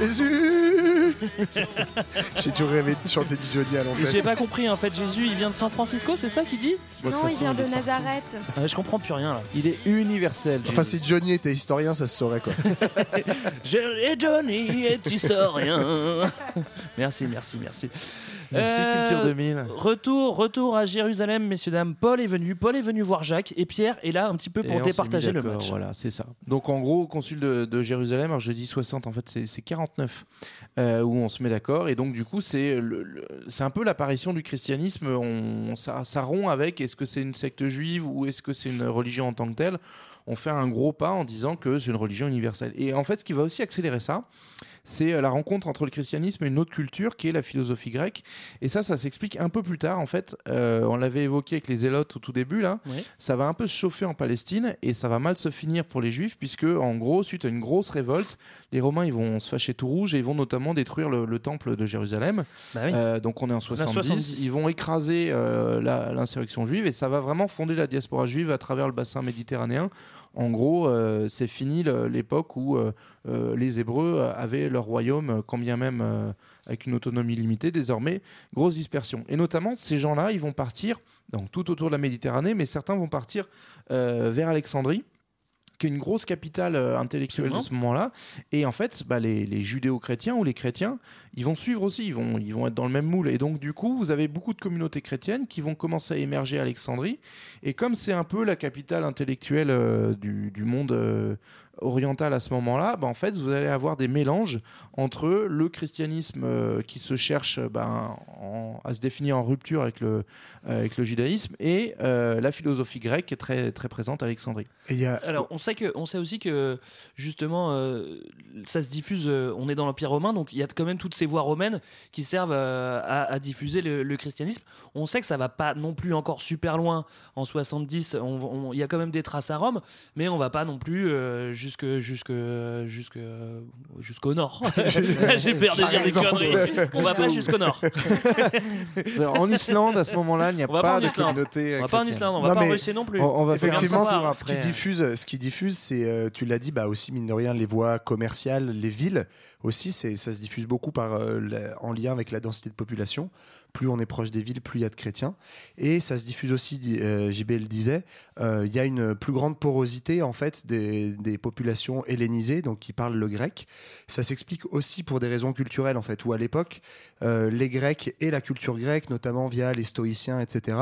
Jésus J'ai toujours rêvé de chanter du Johnny à Et J'ai l'antenne. pas compris en fait, Jésus il vient de San Francisco, c'est ça qu'il dit Bon, de Non, toute il façon, vient de est partout. Nazareth. Ah, Je comprends plus rien là. Il est universel. Enfin, Jésus. si Johnny était historien, ça se saurait quoi. Je- Et Johnny est historien. merci, merci, merci. Merci, Culture 2000. Retour, retour à Jérusalem, messieurs dames. Paul est venu, Paul est venu voir Jacques et Pierre est là un petit peu Et pour on s'est mis départager le d'accord, match. Voilà, c'est ça. Donc en gros, consul de, de Jérusalem, alors je dis 60, en fait c'est c'est 49 euh, où on se met d'accord. Et donc du coup, c'est un peu l'apparition du christianisme. On, ça, ça rompt avec est-ce que c'est une secte juive ou est-ce que c'est une religion en tant que telle? On fait un gros pas en disant que c'est une religion universelle. Et en fait, ce qui va aussi accélérer ça, c'est euh, la rencontre entre le christianisme et une autre culture qui est la philosophie grecque. Et ça, ça s'explique un peu plus tard. En fait, Euh, on l'avait évoqué avec les zélotes au tout début, là. Ça va un peu se chauffer en Palestine et ça va mal se finir pour les juifs, puisque, en gros, suite à une grosse révolte, les Romains ils vont se fâcher tout rouge et ils vont notamment détruire le, le temple de Jérusalem. Bah oui. Euh, donc on est en 70. 70. Ils vont écraser euh, l'insurrection juive et ça va vraiment fonder la diaspora juive à travers le bassin méditerranéen. En gros, euh, c'est fini l'époque où euh, euh, les Hébreux avaient leur royaume, quand bien même avec une autonomie limitée. Désormais, grosse dispersion. Et notamment, ces gens-là, ils vont partir donc, tout autour de la Méditerranée, mais certains vont partir vers Alexandrie qui est une grosse capitale euh, intellectuelle de ce moment-là. Et en fait, bah, les, les judéo-chrétiens ou les chrétiens, ils vont suivre aussi, ils vont, ils vont être dans le même moule. Et donc, du coup, vous avez beaucoup de communautés chrétiennes qui vont commencer à émerger à Alexandrie. Et comme c'est un peu la capitale intellectuelle euh, du, du monde euh, oriental à ce moment-là, bah, en fait, vous allez avoir des mélanges entre le christianisme euh, qui se cherche euh, ben, en- à se définir en rupture avec le, avec le judaïsme et euh, la philosophie grecque qui est très, très présente à Alexandrie. Et il y a- Alors, on sait, que, on sait aussi que, justement, euh, ça se diffuse, euh, on est dans l'Empire romain, donc il y a quand même toutes ces voies romaines qui servent euh, à, à diffuser le, le christianisme. On sait que ça va pas non plus encore super loin. En 70, on- on- il y a quand même des traces à Rome, mais on va pas non plus euh, jusque, jusque, jusque, jusqu'au nord. J'ai peur de Par dire des conneries. On va pas jusqu'au nord. en Islande, à ce moment-là, il n'y a On pas, pas de communauté. On euh, va pas en. Islande, on va pas en Russie non plus. On, on va Effectivement, ce, ce qui diffuse, ce qui diffuse, c'est, euh, tu l'as dit, bah aussi mine de rien, les voies commerciales, les villes aussi, c'est, ça se diffuse beaucoup par, euh, la- en lien avec la densité de population. Plus on est proche des villes, plus il y a de chrétiens. Et ça se diffuse aussi, euh, JB le disait, euh, il y a une plus grande porosité en fait des, des populations hellénisées, donc qui parlent le grec. Ça s'explique aussi pour des raisons culturelles en fait, où à l'époque, euh, les Grecs et la culture grecque, notamment via les stoïciens, etc.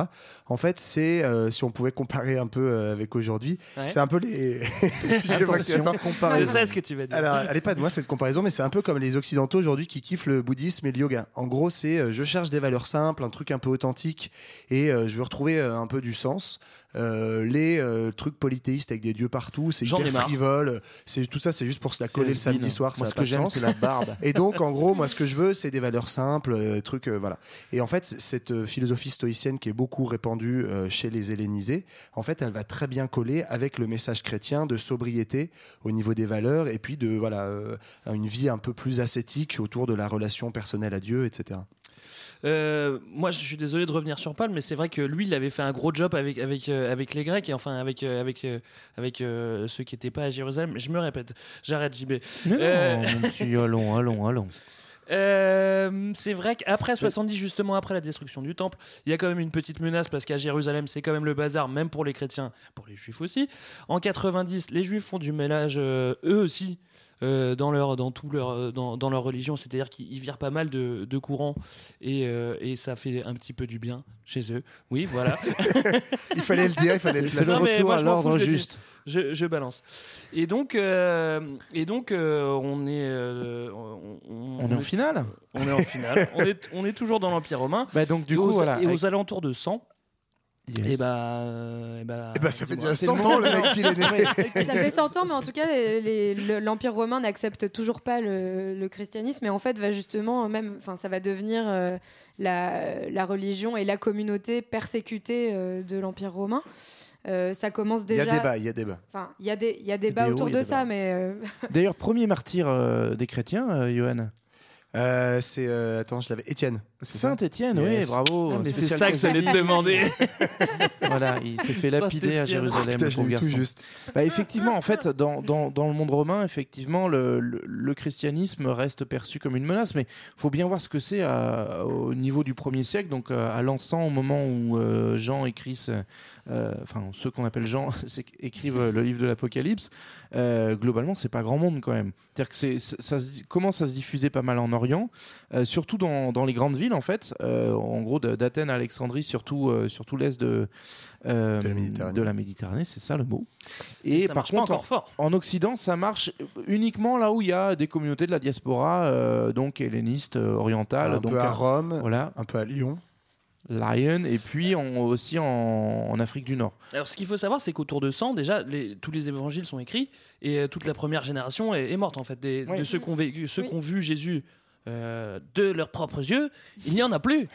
En fait, c'est, si on pouvait comparer un peu avec aujourd'hui, Ouais. c'est un peu les. Je Attention, sais ce que tu vas dire. Alors, elle est pas de moi cette comparaison, mais c'est un peu comme les Occidentaux aujourd'hui qui kiffent le bouddhisme et le yoga. En gros, c'est je cherche des valeurs simples, un truc un peu authentique, et euh, je veux retrouver euh, un peu du sens. Euh, les trucs polythéistes avec des dieux partout, c'est hyper frivole. C'est tout ça, c'est juste pour se la coller le samedi soir. ça Moi, a ce que j'aime, c'est la barbe. Et donc, en gros, moi, ce que je veux, c'est des valeurs simples, trucs, voilà. Et en fait, cette philosophie stoïcienne qui est beaucoup répandue chez les hellénisés, en fait, elle va très bien coller avec le message chrétien de sobriété au niveau des valeurs et puis de voilà une vie un peu plus ascétique autour de la relation personnelle à Dieu, etc. Euh, moi, je suis désolé de revenir sur Paul, mais c'est vrai que lui, il avait fait un gros job avec, avec, euh, avec les Grecs et enfin avec, euh, avec, avec ceux qui n'étaient pas à Jérusalem. Je me répète, j'arrête JB. Mais non, mon petit, allons, allons, allons. Euh, c'est vrai qu'après 70, justement après la destruction du temple, il y a quand même une petite menace parce qu'à Jérusalem, c'est quand même le bazar, même pour les chrétiens, pour les juifs aussi. En 90, les juifs font du ménage euh, eux aussi. Euh, dans leur dans tout leur euh, dans, dans leur religion c'est à dire qu'ils ils virent pas mal de, de courants et, euh, et ça fait un petit peu du bien chez eux oui voilà Il fallait le dire, il fallait le placer. Non, mais retour moi, à je m'en fous, juste. je, je balance et donc euh, et donc euh, on est euh, on, On est en finale on est en finale. on, est, on est toujours dans l'Empire romain. Bah, donc, du et coup, aux, voilà, Et aux avec- alentours de 100. Yes. Et bah, et bah, Eh ben, ça fait déjà C'est 100 ans le mec qu'il est né. Ça fait 100 ans, mais en tout cas, l'Empire romain n'accepte toujours pas le, le christianisme, et en fait, va justement, même, enfin, ça va devenir euh, la, la religion et la communauté persécutée euh, de l'Empire romain. Euh, ça commence Il y déjà. a débat, il y a débat. Enfin, il y a des, il y a débat autour il y a de ça, mais euh, D'ailleurs, premier martyr euh, des chrétiens, euh, Johan? Euh, c'est attends, je l'avais Étienne. Saint-Étienne, Yes. oui, bravo. Ah, mais c'est ça que j'allais te demander. Voilà, il s'est fait lapider à. Jérusalem. Putain, tout garçon. juste. Bah, effectivement, en fait, dans, dans, dans le monde romain, effectivement, le, le- le christianisme reste perçu comme une menace, mais il faut bien voir ce que c'est au niveau du premier siècle, donc euh, à l'encens, au moment où euh, Jean écrit, ce- euh, enfin ceux qu'on appelle Jean écrivent le livre de l'Apocalypse. euh, globalement, c'est pas grand monde quand même. C'est-à-dire que c'est, ça se, commence à se diffuser pas mal en Orient, euh, surtout dans, dans les grandes villes en fait. Euh, en gros, d'Athènes à Alexandrie, surtout, euh, surtout l'est de, euh, De la Méditerranée. c'est ça le mot. Et Ça par contre, fort. en Occident, ça marche uniquement là où il y a des communautés de la diaspora, euh, donc hellénistes, euh, orientales, Un donc peu à à- Rome, voilà, un peu à Lyon. Lyon, et puis en- aussi en, en Afrique du Nord. Alors, ce qu'il faut savoir, c'est qu'autour de 100, déjà, les- tous les évangiles sont écrits et euh, toute la première génération est, est morte, en fait. Des-. De ceux qui ont, vécu- ceux Oui. qui ont vu Jésus euh, de leurs propres yeux, il n'y en a plus.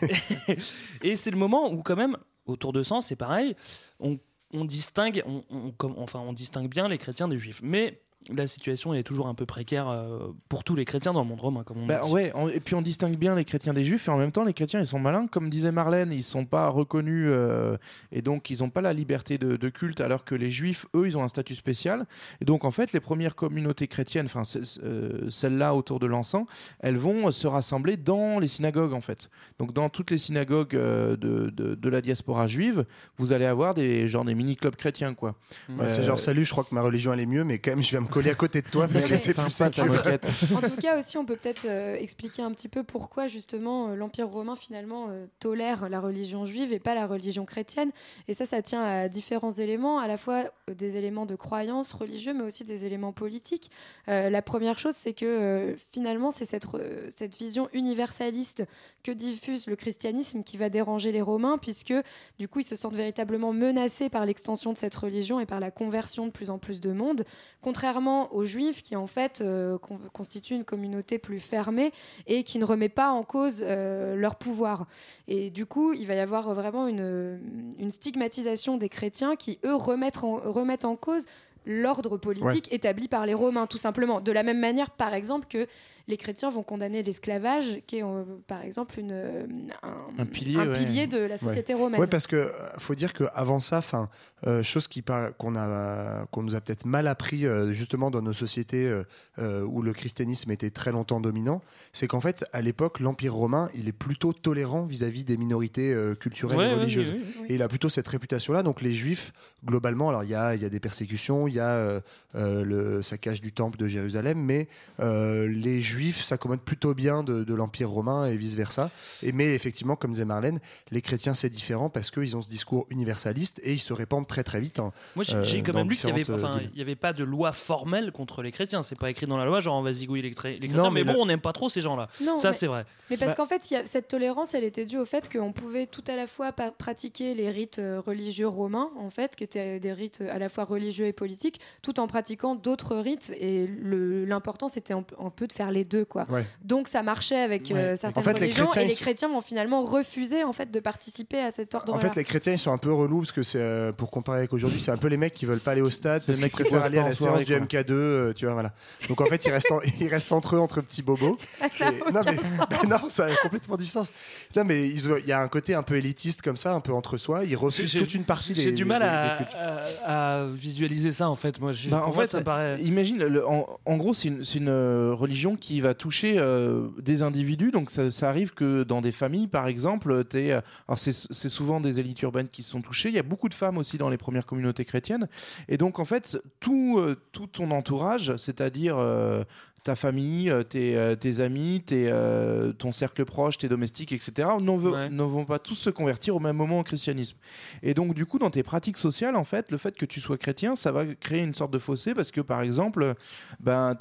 et c'est le moment où, quand même, autour de 100, c'est pareil, on, on distingue, on, on- comme- enfin, on distingue bien les chrétiens des juifs. Mais la situation est toujours un peu précaire euh, pour tous les chrétiens dans le monde romain, comme on Bah dit. ouais, et puis on distingue bien les chrétiens des juifs, et en même temps les chrétiens ils sont malins, comme disait Marlène, ils sont pas reconnus euh, et donc ils n'ont pas la liberté de, de culte, alors que les juifs, eux, ils ont un statut spécial. Et donc en fait, les premières communautés chrétiennes, enfin euh, celles-là autour de l'encens, elles vont se rassembler dans les synagogues en fait. Donc dans toutes les synagogues euh, de, de, de la diaspora juive, vous allez avoir des genre des mini clubs chrétiens quoi. Ouais, c'est genre, salut, je crois que ma religion elle est mieux, mais quand même, je vais me coller à côté de toi parce que c'est plus sympa. En tout cas, aussi, on peut peut-être euh, expliquer un petit peu pourquoi justement euh, l'Empire romain finalement euh, tolère la religion juive et pas la religion chrétienne. Et ça, ça tient à différents éléments, à la fois des éléments de croyance religieux, mais aussi des éléments politiques. Euh, la première chose, c'est que euh, finalement, c'est cette, cette vision universaliste que diffuse le christianisme qui va déranger les Romains, puisque du coup, ils se sentent véritablement menacés par l'extension de cette religion et par la conversion de plus en plus de monde, contrairement aux Juifs qui en fait euh, con- constituent une communauté plus fermée et qui ne remet pas en cause euh, leur pouvoir. Et du coup, il va y avoir vraiment une, une stigmatisation des chrétiens qui, eux, remettent en, remettent en cause l'ordre politique établi par les Romains, tout simplement. De la même manière, par exemple, que les chrétiens vont condamner l'esclavage, qui est, euh, par exemple, une, euh, un, Un pilier, un ouais. pilier de la société romaine. Ouais, parce que euh, faut dire qu'avant ça, euh, chose qu'on a, qu'on nous a peut-être mal appris euh, justement dans nos sociétés où le christianisme était très longtemps dominant, c'est qu'en fait, à l'époque, l'Empire romain, il est plutôt tolérant vis-à-vis des minorités euh, culturelles Ouais, et religieuses. oui, oui, Et il a plutôt cette réputation-là. Donc les Juifs, globalement, alors il y a, il y a des persécutions, il y a euh, euh, le saccage du temple de Jérusalem, mais euh, les Juifs s'accommodent plutôt bien de, de l'Empire romain et vice-versa. Et mais effectivement, comme disait Marlène, les chrétiens c'est différent parce qu'ils ont ce discours universaliste et ils se répandent très très vite. en- Moi, j'ai euh, quand même lu qu'il n'y avait, euh, enfin, avait pas de loi formelle contre les chrétiens. C'est pas écrit dans la loi, genre on va zigouiller les, les chrétiens. Non, mais, mais bon, la- on n'aime pas trop ces gens-là. Non, Ça, c'est vrai. Mais parce Bah- qu'en fait, il y a- cette tolérance, elle était due au fait qu'on pouvait tout à la fois pratiquer les rites euh, religieux romains, en fait, qui étaient des rites à la fois religieux et politiques, tout en pratiquant d'autres rites. Et l'important, c'était un, peu- un peu de faire les deux, quoi. Ouais. Donc, ça marchait avec euh, Ouais. certaines En fait, les religions, chrétiens, et les chrétiens vont finalement refuser, en fait, de participer à cet ordre. En fait, les chrétiens, ils sont un peu relous parce que c'est, euh, pour comparer avec aujourd'hui, c'est un peu les mecs qui veulent pas aller au stade les qu'ils mecs qui préfèrent aller à la séance du quoi. MK2, euh, tu vois, voilà. Donc en fait, ils restent, en- ils restent entre eux, entre petits bobos. Et- non, mais, non, ça a complètement du sens. Non, mais il y a un côté un peu élitiste comme ça, un peu entre soi. Ils refusent toute une partie des. J'ai du mal des- à, des cultes. à- à visualiser ça en fait. Moi, Bah, en fait, ça me paraît. imagine, le- en, en gros, c'est une, c'est une, euh, religion qui va toucher euh, des individus. Donc, ça, ça arrive que dans des familles, par exemple, t'es, euh, alors c'est souvent des élites urbaines qui sont touchées. Il y a beaucoup de femmes aussi dans les premières communautés chrétiennes. Et donc, en fait, tout, euh, tout ton entourage, c'est-à-dire euh, ta famille, euh, tes, euh, tes amis, tes, euh, ton cercle proche, tes domestiques, etc., veut- Ouais. ne vont pas tous se convertir au même moment au christianisme. Et donc, du coup, dans tes pratiques sociales, en fait, le fait que tu sois chrétien, ça va créer une sorte de fossé parce que, par exemple, ben,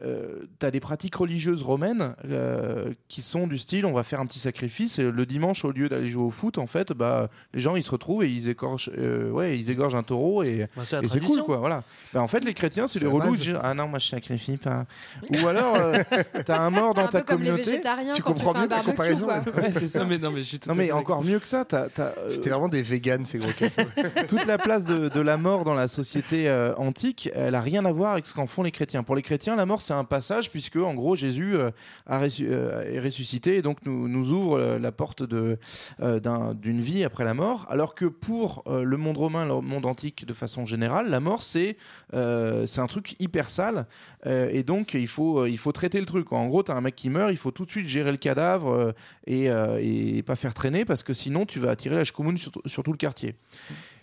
tu as. des pratiques religieuses romaines euh, qui sont du style on va faire un petit sacrifice et le dimanche au lieu d'aller jouer au foot en fait bah les gens ils se retrouvent et ils égorgent euh, ouais ils égorgent un taureau et, Bah, c'est la et c'est tradition. cool quoi voilà Bah, en fait les chrétiens c'est C'est les la relous disent, ah non moi je sacrifie pas ou alors euh, t'as un mort dans un ta peu comme les communauté. tu fais un barbecue, quoi. Ouais, c'est ça. Non, mais, non, mais je suis tout Non à mais fait encore mieux que ça, t'as, t'as, euh, C'était vraiment des véganes, ces gros toute la place de, de la mort dans la société euh, antique, elle a rien à voir avec ce qu'en font les chrétiens. Pour les chrétiens, la mort c'est un passage puisque en gros Jésus euh, a euh, est ressuscité et donc nous, nous ouvre euh, la porte d'une vie après la mort. Alors que pour le monde romain, le monde antique de façon générale, la mort c'est un truc hyper sale et donc il faut il faut traiter le truc. En gros, t'as un mec qui meurt, il faut tout de suite gérer le cadavre et, et pas faire traîner parce que sinon tu vas attirer la choucoumoune sur, sur tout le quartier.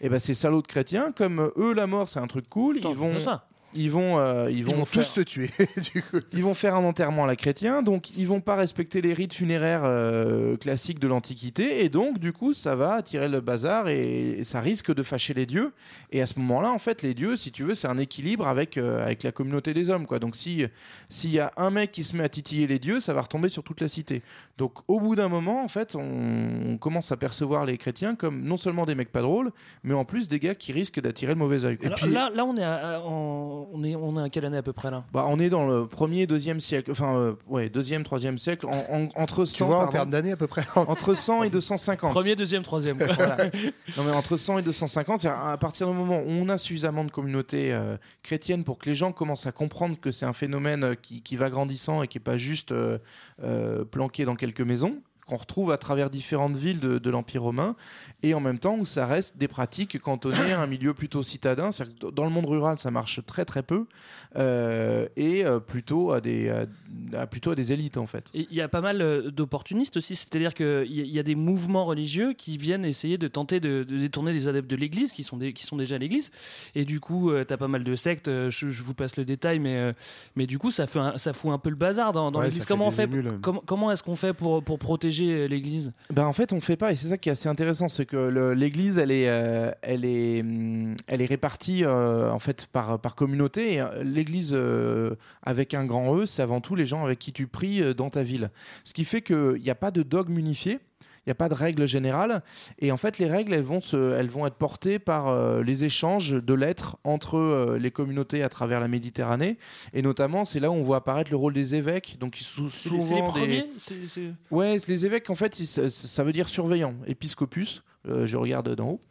Et ben ces salauds de chrétiens, comme eux la mort c'est un truc cool, ils vont ça. Ils vont euh, ils Ils vont, faire- tous se tuer. du coup. ils vont faire un enterrement à la chrétien, donc ils vont pas respecter les rites funéraires euh, classiques de l'Antiquité, et donc du coup ça va attirer le bazar et, et ça risque de fâcher les dieux. Et à ce moment-là, en fait, les dieux, si tu veux, c'est un équilibre avec euh, avec la communauté des hommes, quoi. Donc si s'il y a un mec qui se met à titiller les dieux, ça va retomber sur toute la cité. Donc au bout d'un moment, en fait, on, on commence à percevoir les chrétiens comme non seulement des mecs pas drôles, mais en plus des gars qui risquent d'attirer le mauvais œil. quoi. Alors, là, là, on est, à, à- en- on est, on est à quelle année à peu près là? Bah, on est dans le premier, deuxième siècle, enfin, euh, ouais, deuxième, troisième siècle, en- en- entre 100, Tu vois, en termes d'années à peu près. entre 100 et 250. Premier, deuxième, troisième. Voilà. Non, mais entre 100 et 250, c'est à partir du moment où on a suffisamment de communautés euh, chrétiennes pour que les gens commencent à comprendre que c'est un phénomène euh, qui, qui va grandissant et qui n'est pas juste euh, euh, planqué dans quelques maisons qu'on retrouve à travers différentes villes de, de l'Empire romain, et en même temps où ça reste des pratiques cantonnées à un milieu plutôt citadin, c'est-à-dire que dans le monde rural ça marche très très peu, euh, et euh, plutôt, à des, à- à- plutôt à des élites en fait. Il y a pas mal euh, d'opportunistes aussi, c'est-à-dire qu'il y, a- il y a des mouvements religieux qui viennent essayer de tenter de, de détourner les adeptes de l'Église, qui sont, des- qui sont déjà à l'Église. Et du coup, tu as pas mal de sectes, je, je vous passe le détail, mais, mais du coup, ça, fait un- ça fout un peu le bazar dans, dans Ouais, l'Église. ça fait Comment, on des fait, émules. comment, comment est-ce qu'on fait pour, pour protéger euh, l'Église Ben en fait, on fait pas, et c'est ça qui est assez intéressant, c'est que l'Église, elle est, euh, elle est, hum, elle est répartie euh, en fait par par communauté. L'Église avec un grand E, c'est avant tout les gens avec qui tu pries dans ta ville. Ce qui fait qu'il n'y a pas de dogme unifié. Il n'y a pas de règle générale. Et en fait, les règles, elles vont, se, elles vont être portées par euh, les échanges de lettres entre euh, les communautés à travers la Méditerranée. Et notamment, c'est là où on voit apparaître le rôle des évêques. Donc, ils sont souvent c'est les des- premiers c'est- Ouais, les évêques, en fait, ça veut dire surveillant, épiscopus. euh, je regarde d'en haut.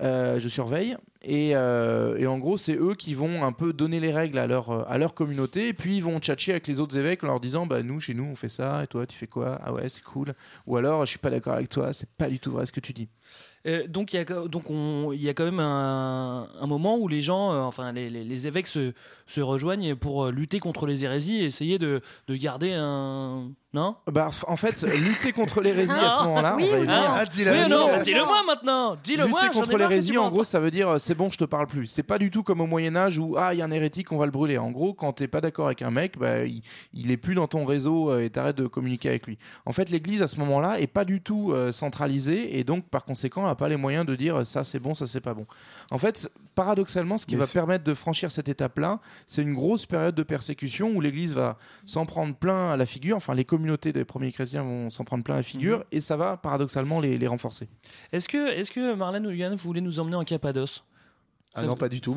Euh, je surveille. Et, euh, et en gros, c'est eux qui vont un peu donner les règles à leur, communauté. Et puis, ils vont tchatcher avec les autres évêques en leur disant bah, Nous, chez nous, on fait ça. Et toi, tu fais quoi? Ah ouais, c'est cool. Ou alors, je suis pas d'accord avec toi. C'est pas du tout vrai ce que tu dis. Euh, donc il y a y a quand même un, moment où les gens, enfin les, évêques se, rejoignent pour lutter contre les hérésies et essayer de garder un non Bah, en fait, lutter contre l'hérésie à ce moment-là, Oui on va y venir. non Ah, dis-le, Oui ou non dis-le moi maintenant Dis-le moi, Lutter contre l'hérésie, en gros, ça veut dire euh, c'est bon, je te parle plus. C'est pas du tout comme au Moyen-Âge où ah, il y a un hérétique, on va le brûler. En gros, quand t'es pas d'accord avec un mec, bah, il, il est plus dans ton réseau euh, et t'arrêtes de communiquer avec lui. En fait, l'église à ce moment-là est pas du tout euh, centralisée et donc par conséquent, elle a pas les moyens de dire euh, ça c'est bon, ça c'est pas bon. En fait, paradoxalement, ce qui Mais va permettre de franchir cette étape-là, c'est une grosse période de persécution où l'église va s'en prendre plein à la figure. Enfin, les communautés des premiers chrétiens vont s'en prendre plein à la figure Mhm. et ça va paradoxalement les, les renforcer. Est-ce que est-ce que Marlène ou Yann vous voulez nous emmener en Cappadoce? Ah non, pas du tout.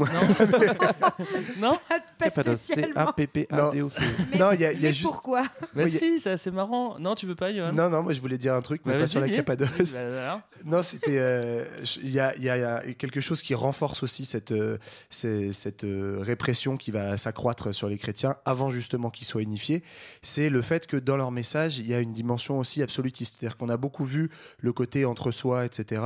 Non Cappadoce, C-A-P-P-A-D-O-C. Non, il y a, il y a Mais juste. pourquoi y a- si, c'est assez marrant. Non, tu veux pas, Johan? Non, non, moi je voulais dire un truc, mais Bah, pas sur la dis. Cappadoce. Bah. Non, c'était. euh, Il y, a, il y a- il y a quelque chose qui renforce aussi cette, euh, cette euh, répression qui va s'accroître sur les chrétiens avant justement qu'ils soient unifiés. C'est le fait que dans leur message, il y a une dimension aussi absolutiste. C'est-à-dire qu'on a beaucoup vu le côté entre soi, etc.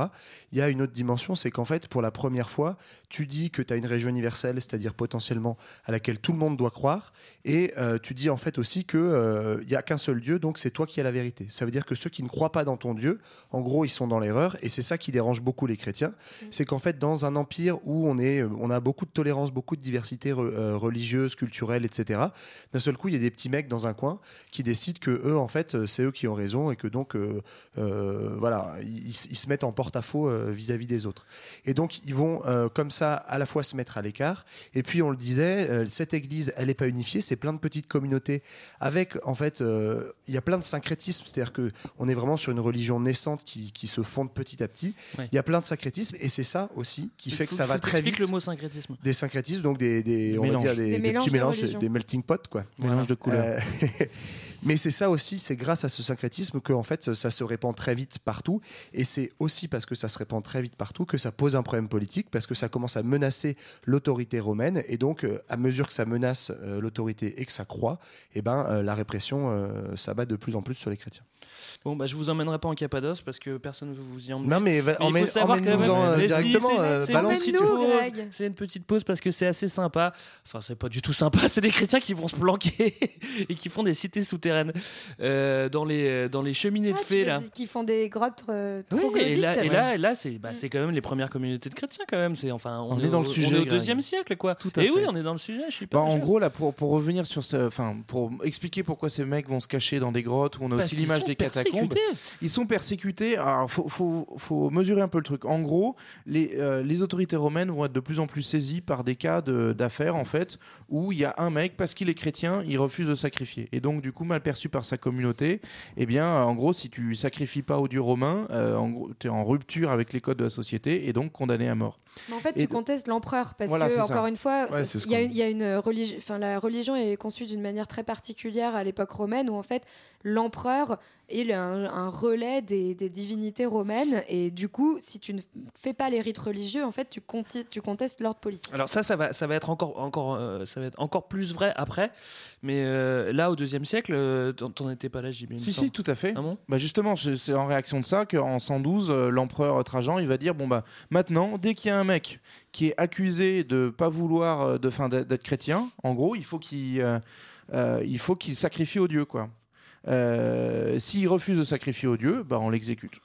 Il y a une autre dimension, c'est qu'en fait, pour la première fois, tu dis que tu as une région universelle, c'est-à-dire potentiellement à laquelle tout le monde doit croire, et euh, tu dis en fait aussi que euh, il y a qu'un seul Dieu, donc c'est toi qui as la vérité. Ça veut dire que ceux qui ne croient pas dans ton Dieu, en gros, ils sont dans l'erreur, et c'est ça qui dérange beaucoup les chrétiens. C'est qu'en fait, dans un empire où on est, on a beaucoup de tolérance, beaucoup de diversité re- euh, religieuse, culturelle, etc. D'un seul coup, il y a des petits mecs dans un coin qui décident que eux, en fait, euh, c'est eux qui ont raison, et que donc, euh, euh, voilà, ils, ils se mettent en porte-à-faux euh, vis-à-vis des autres. Et donc, ils vont euh, comme ça va à la fois se mettre à l'écart. Et puis, on le disait, euh, cette église, elle n'est pas unifiée. C'est plein de petites communautés avec, en fait, euh, il y a plein de syncrétisme. C'est-à-dire que on est vraiment sur une religion naissante qui, qui se fonde petit à petit. Ouais. Il y a plein de syncrétisme. Et c'est ça aussi qui fait que ça va très vite. le mot syncrétisme. Des syncrétismes, donc des, des, on va mélanges. dire des, Des des mélanges petits mélanges, des, melting pot, quoi. Mélange de couleurs. Euh, Mais c'est ça aussi, c'est grâce à ce syncrétisme que en fait ça se répand très vite partout. Et c'est aussi parce que ça se répand très vite partout que ça pose un problème politique, parce que ça commence à menacer l'autorité romaine. Et donc, euh, à mesure que ça menace euh, l'autorité et que ça croît, eh ben, euh, la répression euh, s'abat de plus en plus sur les chrétiens. Bon, bah, je vous emmènerai pas en Cappadoce parce que personne ne veut vous y emmener. Non, mais va- il emmène- faut savoir quand même- emmène-nous-en, euh, Mais si, directement, euh, balance. C'est une petite pause parce que c'est assez sympa. Enfin, c'est pas du tout sympa. C'est des chrétiens qui vont se planquer et qui font des cités souterraines euh, dans les dans les cheminées de Ah, fées là. Qui font des grottes euh, Oui, et là, et là, et là, c'est bah, Mm. c'est quand même les premières communautés de chrétiens quand même. C'est enfin, on, On est dans au- le sujet, On est au Greg. deuxième siècle quoi. Tout à et fait. oui, on est dans le sujet. Je suis Bah, pas. en gros, là, pour, pour revenir sur ce, enfin, pour expliquer pourquoi ces mecs vont se cacher dans des grottes où on a Parce aussi l'image des catacombes. Ils sont persécutés. Alors, faut, faut, faut mesurer un peu le truc. En gros, les, euh, les autorités romaines vont être de plus en plus saisies par des cas de- d'affaires, en fait, où il y a un mec, parce qu'il est chrétien, il refuse de sacrifier. Et donc, du coup, mal perçu par sa communauté, eh bien, en gros, si tu sacrifies pas au dieu romain, euh, tu es en rupture avec les codes de la société et donc condamné à mort. Mais en fait, Et tu contestes l'empereur parce Voilà, que ça. encore une fois, Ouais, il y, a une- il y a une religion, enfin la religion est conçue d'une manière très particulière à l'époque romaine où en fait l'empereur est un, un relais des, des divinités romaines et du coup, si tu ne fais pas les rites religieux, en fait, tu, contestes l'ordre politique. Alors ça, ça va, ça va être encore, encore, euh, ça va être encore plus vrai après. Mais euh, là, au deuxième siècle, euh, t'en étais pas là, me Si, si, tout à fait. Ah bon? Bah justement, c'est en réaction de ça qu'en 112, euh, l'empereur Trajan, il va dire bon bah maintenant, dès qu'il y a un mec qui est accusé de pas vouloir euh, de fin d'être chrétien, en gros, il faut qu'il euh, euh, il faut qu'il sacrifie au dieu quoi. Euh, S'il refuse de sacrifier au dieu, bah on l'exécute.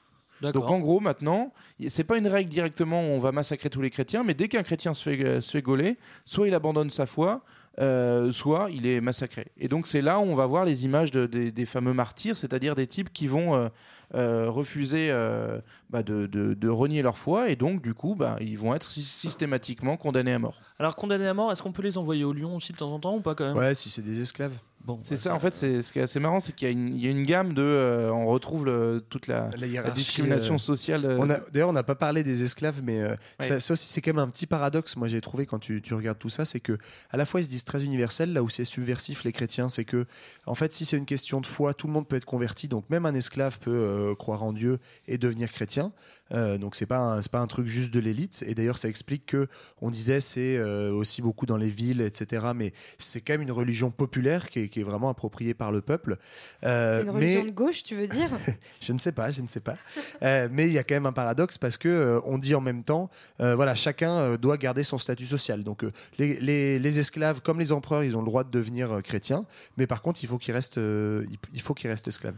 Donc en gros maintenant, c'est pas une règle directement où on va massacrer tous les chrétiens, mais dès qu'un chrétien se fait, se fait gauler, soit il abandonne sa foi, euh, soit il est massacré. Et donc c'est là où on va voir les images de- des- des fameux martyrs, c'est-à-dire des types qui vont euh, refuser euh, bah, de, de- de renier leur foi, et donc du coup bah, ils vont être sy- systématiquement condamnés à mort. Alors condamnés à mort, est-ce qu'on peut les envoyer au lion aussi de temps en temps ou pas quand même? Ouais, si c'est des esclaves. Bon, C'est bah, ça, en fait, c'est ce qui est assez marrant, c'est qu'il y, a une- il y a une gamme de. euh, on retrouve le- toute la, La la hiérarchie, discrimination euh, sociale. euh, On a- D'ailleurs, on n'a pas parlé des esclaves, mais euh, Ouais. ça, ça aussi, c'est quand même un petit paradoxe. Moi, j'ai trouvé quand tu, tu regardes tout ça, c'est que à la fois ils se disent très universels, là où c'est subversif les chrétiens, c'est que en fait, si c'est une question de foi, tout le monde peut être converti. Donc même un esclave peut euh, croire en Dieu et devenir chrétien. Euh, donc c'est pas un- c'est pas un truc juste de l'élite. Et d'ailleurs, ça explique que on disait c'est euh, aussi beaucoup dans les villes, etc. Mais c'est quand même une religion populaire qui est, qui est vraiment appropriée par le peuple. Euh, C'est une mais religion de gauche, tu veux dire? Je ne sais pas, je ne sais pas. Euh, mais il y a quand même un paradoxe parce que euh, on dit en même temps, euh, voilà, chacun doit garder son statut social. Donc euh, les, les- les esclaves, comme les empereurs, ils ont le droit de devenir euh, chrétiens, mais par contre, il faut qu'ils restent, euh, il- faut qu'ils restent esclaves.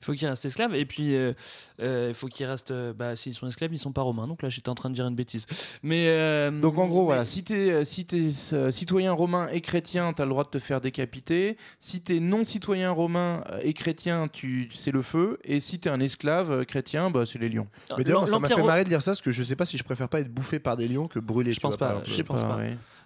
Il faut qu'ils restent esclaves et puis euh, euh, il faut qu'ils restent. bah, s'ils sont esclaves, ils sont pas romains. Donc là, j'étais en train de dire une bêtise. Mais euh, Donc en gros, voilà, si t'es euh, si t'es, euh, citoyen romain et chrétien, t'as le droit de te faire décapiter. Si t'es non citoyen romain et chrétien, tu c'est le feu. Et si t'es un esclave euh, chrétien, bah c'est les lions. Mais d'ailleurs, ça m'a fait marrer de lire ça parce que je sais pas si je préfère pas être bouffé par des lions que brûlé. Je pense pas, je pense pas.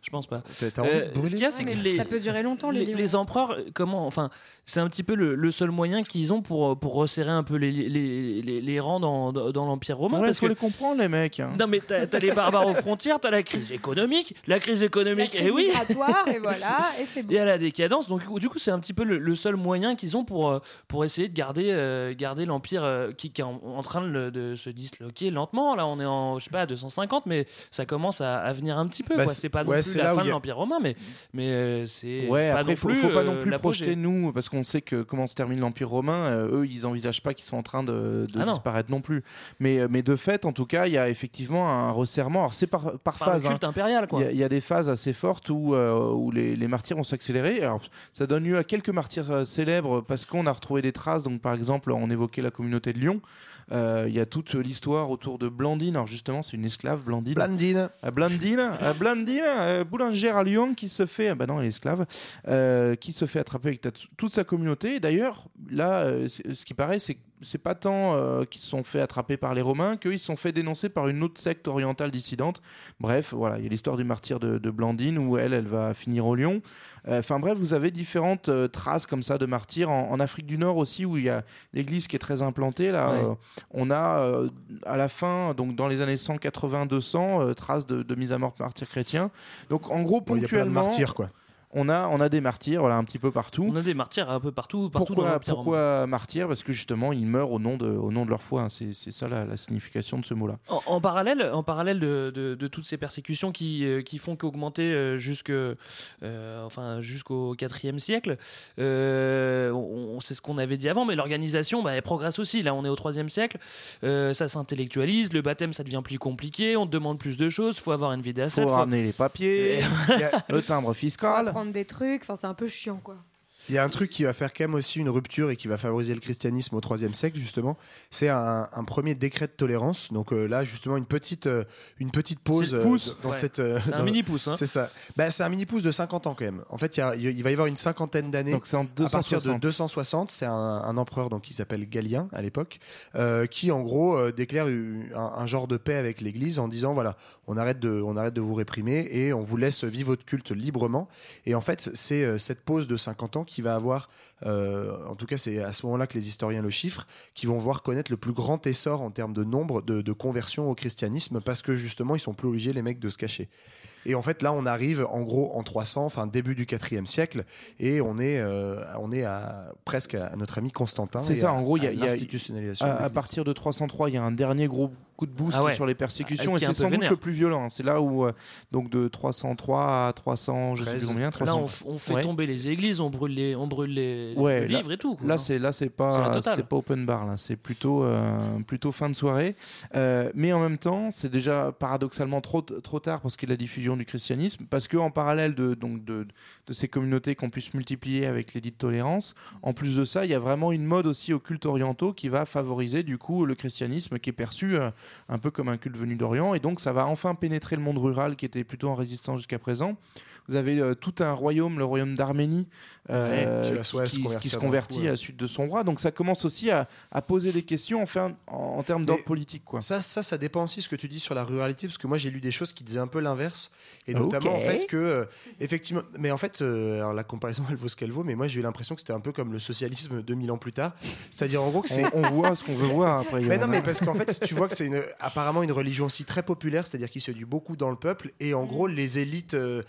Je pense pas. T'as t'as envie Euh, de ce brûler qu'il y a, c'est Ouais, que les, Ça peut durer longtemps, les, les, lions. les empereurs, euh, comment, enfin, c'est un petit peu le, le seul moyen qu'ils ont pour, pour resserrer un peu les, les, les, les rangs dans, dans, dans l'Empire romain. Ouais, parce faut que les comprendre les mecs. hein. non, mais t'as as les barbares aux frontières, t'as la crise économique, la crise La économique, crise et oui, migratoire, et voilà, et c'est bon. et à la décadence. Donc, du coup, c'est un petit peu le, le seul moyen qu'ils ont pour, euh, pour essayer de garder, euh, garder l'Empire euh, qui, qui est en, en train de, se disloquer lentement. Là, on est en, je sais pas, à 250, mais ça commence à, à venir un petit peu. Bah, c'est- pas ouais, plus c'est la là où fin il y de a- l'Empire romain, mais, mais euh, c'est Ouais, pas après, non faut, plus, faut pas euh, non plus projeter nous, parce qu'on sait que comment se termine l'Empire romain. euh, eux, ils envisagent pas qu'ils sont en train de, de Ah non. disparaître non plus. Mais, mais de fait, en tout cas, il y a effectivement un resserrement. Alors c'est par, par le phase. hein. culte impérial, quoi. Il y, a- il y a des phases assez fortes où, euh, où les, les martyrs vont s'accélérer. Alors, ça donne lieu à quelques martyrs célèbres parce qu'on a retrouvé des traces. Donc, par exemple, on évoquait la communauté de Lyon. Euh, Il y a toute l'histoire autour de Blandine. Alors, justement, c'est une esclave, Blandine. Blandine. Euh, Blandine, euh, Blandine euh, boulangère à Lyon qui se fait, bah non, esclave, euh, qui se fait attraper avec toute sa communauté. D'ailleurs, là, euh, ce qui paraît, c'est c'est pas tant euh, qu'ils se sont fait attraper par les Romains qu'ils se sont fait dénoncer par une autre secte orientale dissidente. Bref, voilà, il y a l'histoire du martyr de, de Blandine où elle, elle va finir au Lion. Euh, Enfin bref, vous avez différentes euh, traces comme ça de martyrs en, en Afrique du Nord aussi où il y a l'église qui est très implantée. Là, Ouais. euh, on a euh, à la fin, donc dans les années 180-200, euh, traces de, de mise à mort de martyrs chrétiens. Donc en gros, Bon, il y a plein de ponctuellement, martyrs, quoi. On a, on a des martyrs, voilà, un petit peu partout. On a des martyrs un peu partout, partout dans Pourquoi, pourquoi martyrs? Parce que justement, ils meurent au nom de, au nom de leur foi. hein. C'est c'est ça la, la signification de ce mot-là. En, en parallèle, en parallèle de, de- de toutes ces persécutions qui, euh, qui font qu'augmenter euh, jusque, euh, enfin, jusqu'au IVe siècle, euh, on, on- c'est ce qu'on avait dit avant, mais l'organisation bah, elle progresse aussi. Là, on est au IIIe siècle, euh, ça s'intellectualise, le baptême ça devient plus compliqué, on te demande plus de choses, il faut avoir une vie Il d'asset. faut ramener les papiers, Il y a- le timbre fiscal. Des trucs, enfin c'est un peu chiant quoi. Il y a un truc qui va faire quand même aussi une rupture et qui va favoriser le christianisme au IIIe siècle justement, c'est un, un premier décret de tolérance. Donc euh, là justement une petite euh, une petite pause euh, pouce. dans Ouais. cette euh, C'est un dans- mini pouce. Hein. C'est ça. Bah, c'est un mini pouce de 50 ans quand même. En fait, il y a- il va y avoir une cinquantaine d'années. Donc c'est en À partir de 260. 260, c'est un, un empereur donc qui s'appelle Galien à l'époque, euh, qui en gros euh, déclare un, un genre de paix avec l'Église en disant voilà, on arrête de, on arrête de vous réprimer et on vous laisse vivre votre culte librement. Et en fait, c'est euh, cette pause de 50 ans qui va avoir, euh, en tout cas, c'est à ce moment-là que les historiens le chiffrent, qui vont voir connaître le plus grand essor en termes de nombre de, de conversions au christianisme parce que justement, ils sont plus obligés les mecs de se cacher. Et en fait, là, on arrive en gros en 300, enfin début du 4e siècle, et on est, euh, on est à, presque à notre ami Constantin. C'est ça, à- en gros, il y a, l'institutionnalisation. à, partir de 303, il y a un dernier gros coup de boost Ah ouais. sur les persécutions, Ah, et c'est sans doute le plus violent. hein. C'est là où, euh, donc de 303 à 300, je sais plus 13. combien, Là, 300. on, f- on fait Ouais. tomber les églises, on brûle les, on brûle les, Ouais, les là- livres et tout. quoi. Là, c'est là, c'est pas, c'est pas open bar là. C'est plutôt, euh, plutôt fin de soirée. Euh, mais en même temps, c'est déjà paradoxalement trop, trop tard parce qu'il y a la diffusion du christianisme, parce que en parallèle de donc de, de ces communautés qu'on puisse multiplier avec l'édit de tolérance, en plus de ça, il y a vraiment une mode aussi aux cultes orientaux qui va favoriser du coup le christianisme qui est perçu un peu comme un culte venu d'Orient, et donc ça va enfin pénétrer le monde rural qui était plutôt en résistance jusqu'à présent. Vous avez euh, tout un royaume, le royaume d'Arménie, euh, Ouais, qui se qui- se convertit coup, ouais. à la suite de son roi. Donc ça commence aussi à, à poser des questions en, fin- en, en termes d'ordre politique. Quoi. Ça, ça, ça dépend aussi ce que tu dis sur la ruralité, parce que moi j'ai lu des choses qui disaient un peu l'inverse, et notamment en fait que, euh, effectivement, mais en fait, euh, alors la comparaison elle vaut ce qu'elle vaut, mais moi j'ai eu l'impression que c'était un peu comme le socialisme 2000 ans plus tard, c'est-à-dire en gros que c'est. On, on voit ce qu'on veut voir après. Mais non, mais parce qu'en fait, tu vois que c'est une, apparemment une religion aussi très populaire, c'est-à-dire qui séduit beaucoup dans le peuple, et en gros les élites, euh,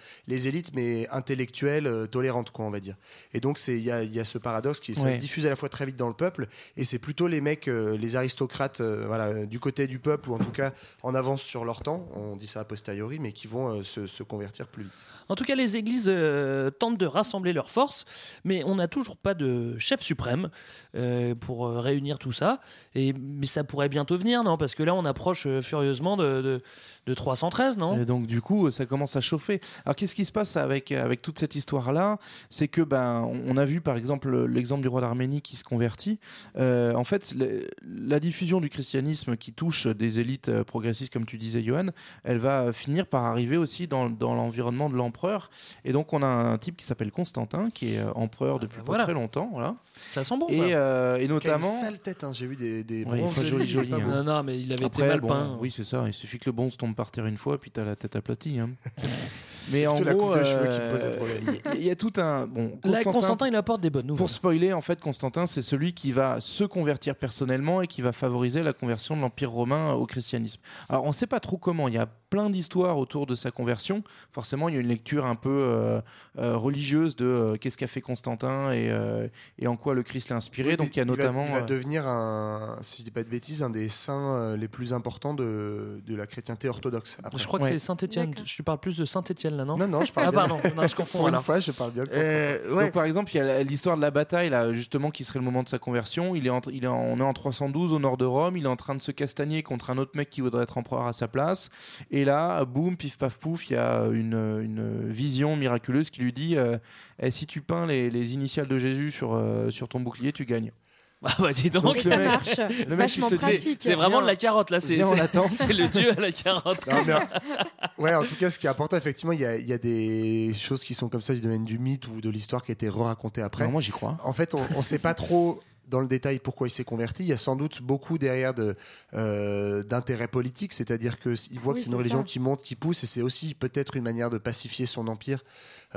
les élites mais intellectuelles, euh, tolérantes quoi, on va dire. Et donc c'est il y a, il y a ce paradoxe qui ça Ouais. se diffuse à la fois très vite dans le peuple, et c'est plutôt les mecs, euh, les aristocrates, euh, voilà, euh, du côté du peuple ou en tout cas en avance sur leur temps, on dit ça a posteriori, mais qui vont euh, se, se convertir plus vite. En tout cas, les églises euh, tentent de rassembler leurs forces, mais on n'a toujours pas de chef suprême euh, pour euh, réunir tout ça. Et, mais ça pourrait bientôt venir, non? Parce que là, on approche euh, furieusement de, de, de 313, non? Et donc du coup, ça commence à chauffer. Alors qu'est-ce qui se passe avec avec toute cette histoire-là C'est que ben on a vu par exemple l'exemple du roi d'Arménie qui se convertit. Euh, en fait, le- la diffusion du christianisme qui touche des élites euh, progressistes, comme tu disais, Johan, elle va finir par arriver aussi dans, dans l'environnement de l'empereur. Et donc on a un type qui s'appelle Constantin, qui est euh, empereur depuis bah pas voilà. très longtemps, voilà. Ça sent bon, Et, ça. euh, et Qui a une notamment. sale tête, hein, j'ai vu des, des Ouais, joli, joli, hein. Non, non, mais il avait Après, été mal bon, peint. Oui, c'est ça. Il suffit que le bon se tombe par terre une fois, puis t'as la tête aplatie. hein. Mais en gros, coupe de cheveux qui posait problème. il y a- tout un bon. Là, Constantin, Constantin, il apporte des bonnes nouvelles. pour spoiler, en fait, Constantin, c'est celui qui va se convertir personnellement et qui va favoriser la conversion de l'Empire romain au christianisme. Alors, on ne sait pas trop comment. Il y a plein d'histoires autour de sa conversion. Forcément, il y a une lecture un peu euh, euh, religieuse de euh, qu'est-ce qu'a fait Constantin et, euh, et en quoi le Christ l'a inspiré. Oui, Donc, il y a va- notamment. il va devenir un, si je dis pas de bêtises, un des saints les plus importants de, de la chrétienté orthodoxe. Après. Je crois que Ouais. c'est Saint-Étienne. Je parle plus de Saint-Étienne là, non Non, non, je parle Ah, bien. pardon, non, je confonds Pour une alors. fois, je parle bien de Constantin. Euh, ouais. Donc par exemple, il y a l'histoire de la bataille là, justement, qui serait le moment de sa conversion. Il est, en- il est en- on est en 312 au nord de Rome. Il est en train de se castagner contre un autre mec qui voudrait être empereur à sa place. Et là, boum, pif paf pouf, il y a une, une vision miraculeuse qui lui dit euh, Eh, si tu peins les, les initiales de Jésus sur, euh, sur ton bouclier, tu gagnes. Ah bah dis donc. Et ça mec- marche. le mec, Vachement pratique. C'est vraiment de la carotte là. C'est le dieu à la carotte. Non, mais, ouais, en tout cas, ce qui est important, effectivement, il y a, il y a des choses qui sont comme ça du domaine du mythe ou de l'histoire qui a été re-racontée après. Non, moi j'y crois. En fait, on ne sait pas trop dans le détail pourquoi il s'est converti. Il y a sans doute beaucoup derrière de, euh, d'intérêt politique, c'est-à-dire qu'il voit Oui, que c'est une religion ça. qui monte, qui pousse, et c'est aussi peut-être une manière de pacifier son empire.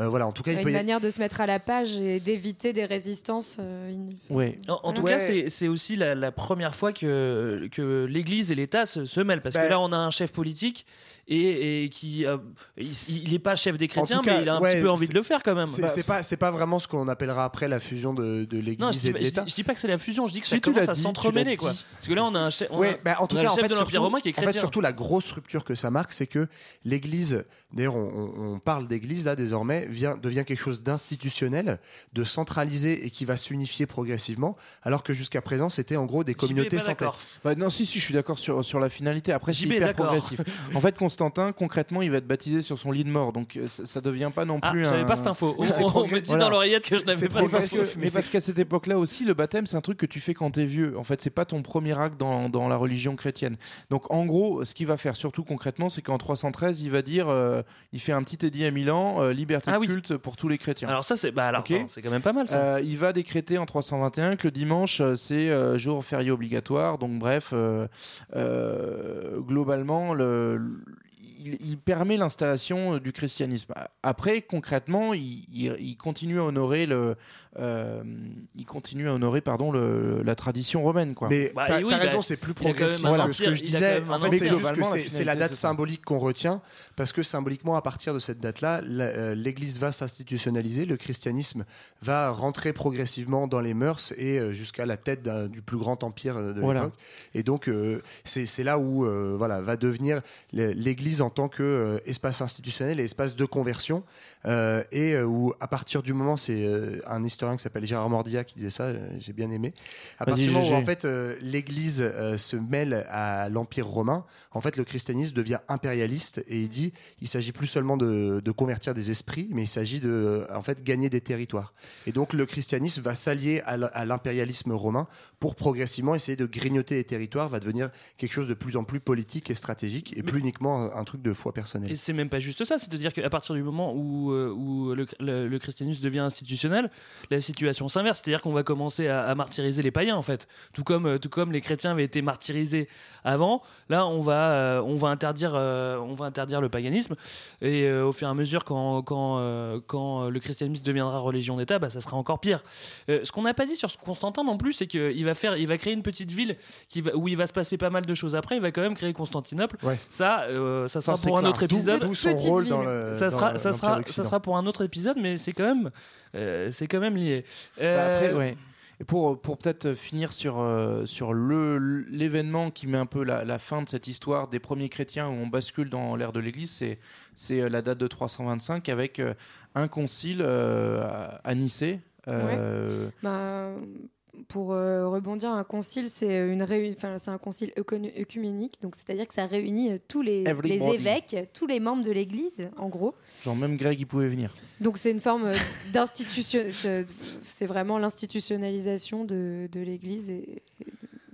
Euh, voilà, en tout cas, il une peut y- manière de se mettre à la page et d'éviter des résistances. euh, in- En, en tout Ouais. cas, c'est aussi la, la première fois que, que l'Église et l'État se, se mêlent. Parce que là, on a un chef politique et, et qui. euh, il n'est pas chef des chrétiens, cas, mais il a un ouais, petit peu envie de le faire quand même. C'est Bah, pas, c'est pas vraiment ce qu'on appellera après la fusion de, je l'Église et de je, l'État. dis- je dis pas que c'est la fusion, je dis que ça Si, tu commence à s'entremêler. quoi. Parce que là, on a un chef, Ouais, bah, en tout on a cas, le en chef fait, de l'Empire surtout- romain qui est En fait, chrétien. surtout la grosse rupture que ça marque, c'est que l'Église, d'ailleurs, on parle d'Église là désormais, vient, devient quelque chose d'institutionnel, de centralisé et qui va s'unifier progressivement, alors que jusqu'à présent, c'était en gros des communautés sans tête. Bah non, si, si, je suis d'accord sur, sur la finalité. Après, c'est hyper progressif. En fait, Constantin, concrètement, il va être baptisé sur son lit de mort. Donc, euh, ça, ça devient pas non Ah, plus. j'avais un- pas cette info. Oui, On- me dit dans l'oreillette que je n'avais C'est pas cette. Mais parce qu'à cette époque-là aussi, le baptême, c'est un truc que tu fais quand t'es vieux. En fait, c'est pas ton premier acte dans, dans la religion chrétienne. Donc, en gros, ce qu'il va faire, surtout concrètement, c'est qu'en 313, il va dire euh, il fait un petit édit à Milan, euh, liberté Ah de oui. culte pour tous les chrétiens. Alors, ça, c'est bah, quand même pas mal ça. Euh, il va décréter en 321 que le dimanche, euh, c'est euh, jour férié obligatoire. Donc, bref, globalement, le- le- il, il permet l'installation du christianisme. Après, concrètement, il, il- il continue à honorer le, euh, il continue à honorer pardon le- la tradition romaine quoi. Mais Bah, t'as oui, bah, raison, c'est plus progressif un que ce que je disais. En fait, c'est juste que c'est la date symbolique qu'on retient, parce que symboliquement, à partir de cette date-là, euh, l'Église va s'institutionnaliser, le christianisme va rentrer progressivement dans les mœurs et euh, jusqu'à la tête du plus grand empire de Voilà. l'époque. Et donc, euh, c'est c'est là où euh, voilà, va devenir l'Église en tant qu'espace institutionnel et espace de conversion, et où à partir du moment, c'est un historien qui s'appelle Gérard Mordia qui disait ça, euh, j'ai bien aimé, à partir du moment où en fait euh, l'Église euh, se mêle à l'Empire romain, en fait le christianisme devient impérialiste et il dit il s'agit plus seulement de, de convertir des esprits, mais il s'agit de en fait gagner des territoires. Et donc le christianisme va s'allier à l'impérialisme romain pour progressivement essayer de grignoter les territoires, va devenir quelque chose de plus en plus politique et stratégique et plus uniquement un, truc de foi personnelle. Et c'est même pas juste ça, c'est-à-dire qu'à partir du moment où, où le, le- le christianisme devient institutionnel, la situation s'inverse, c'est-à-dire qu'on va commencer à, à martyriser les païens en fait. Tout comme, euh, tout comme les chrétiens avaient été martyrisés avant, là on va, euh, on va, interdire, euh, on va interdire le paganisme et euh, au fur et à mesure quand, quand, euh, quand le christianisme deviendra religion d'État, bah, ça sera encore pire. Euh, ce qu'on n'a pas dit sur Constantin non plus, c'est qu'il va, faire, il va créer une petite ville qui va, où il va se passer pas mal de choses après, il va quand même créer Constantinople. Ouais. Ça, euh, ça sera Ça, pour un clair. autre épisode. d'où son Petite rôle ville. dans le ça dans sera, ça sera, ça sera pour un autre épisode, mais c'est quand même, euh, c'est quand même lié. Bah, Euh, après, ouais. Et pour, pour peut-être finir sur, euh, sur le, l'événement qui met un peu la, la fin de cette histoire des premiers chrétiens où on bascule dans l'ère de l'Église, c'est, c'est euh, la date de 325 avec euh, un concile euh, à- à Nicée. euh, Bah, pour euh, rebondir, un concile, c'est une c'est un concile œcuménique, donc c'est-à-dire que ça réunit euh, tous les, évêques, tous les membres de l'Église, en gros. genre même Greg il pouvait venir. Donc c'est une forme euh, d'institution, c'est vraiment l'institutionnalisation de, de l'Église et, et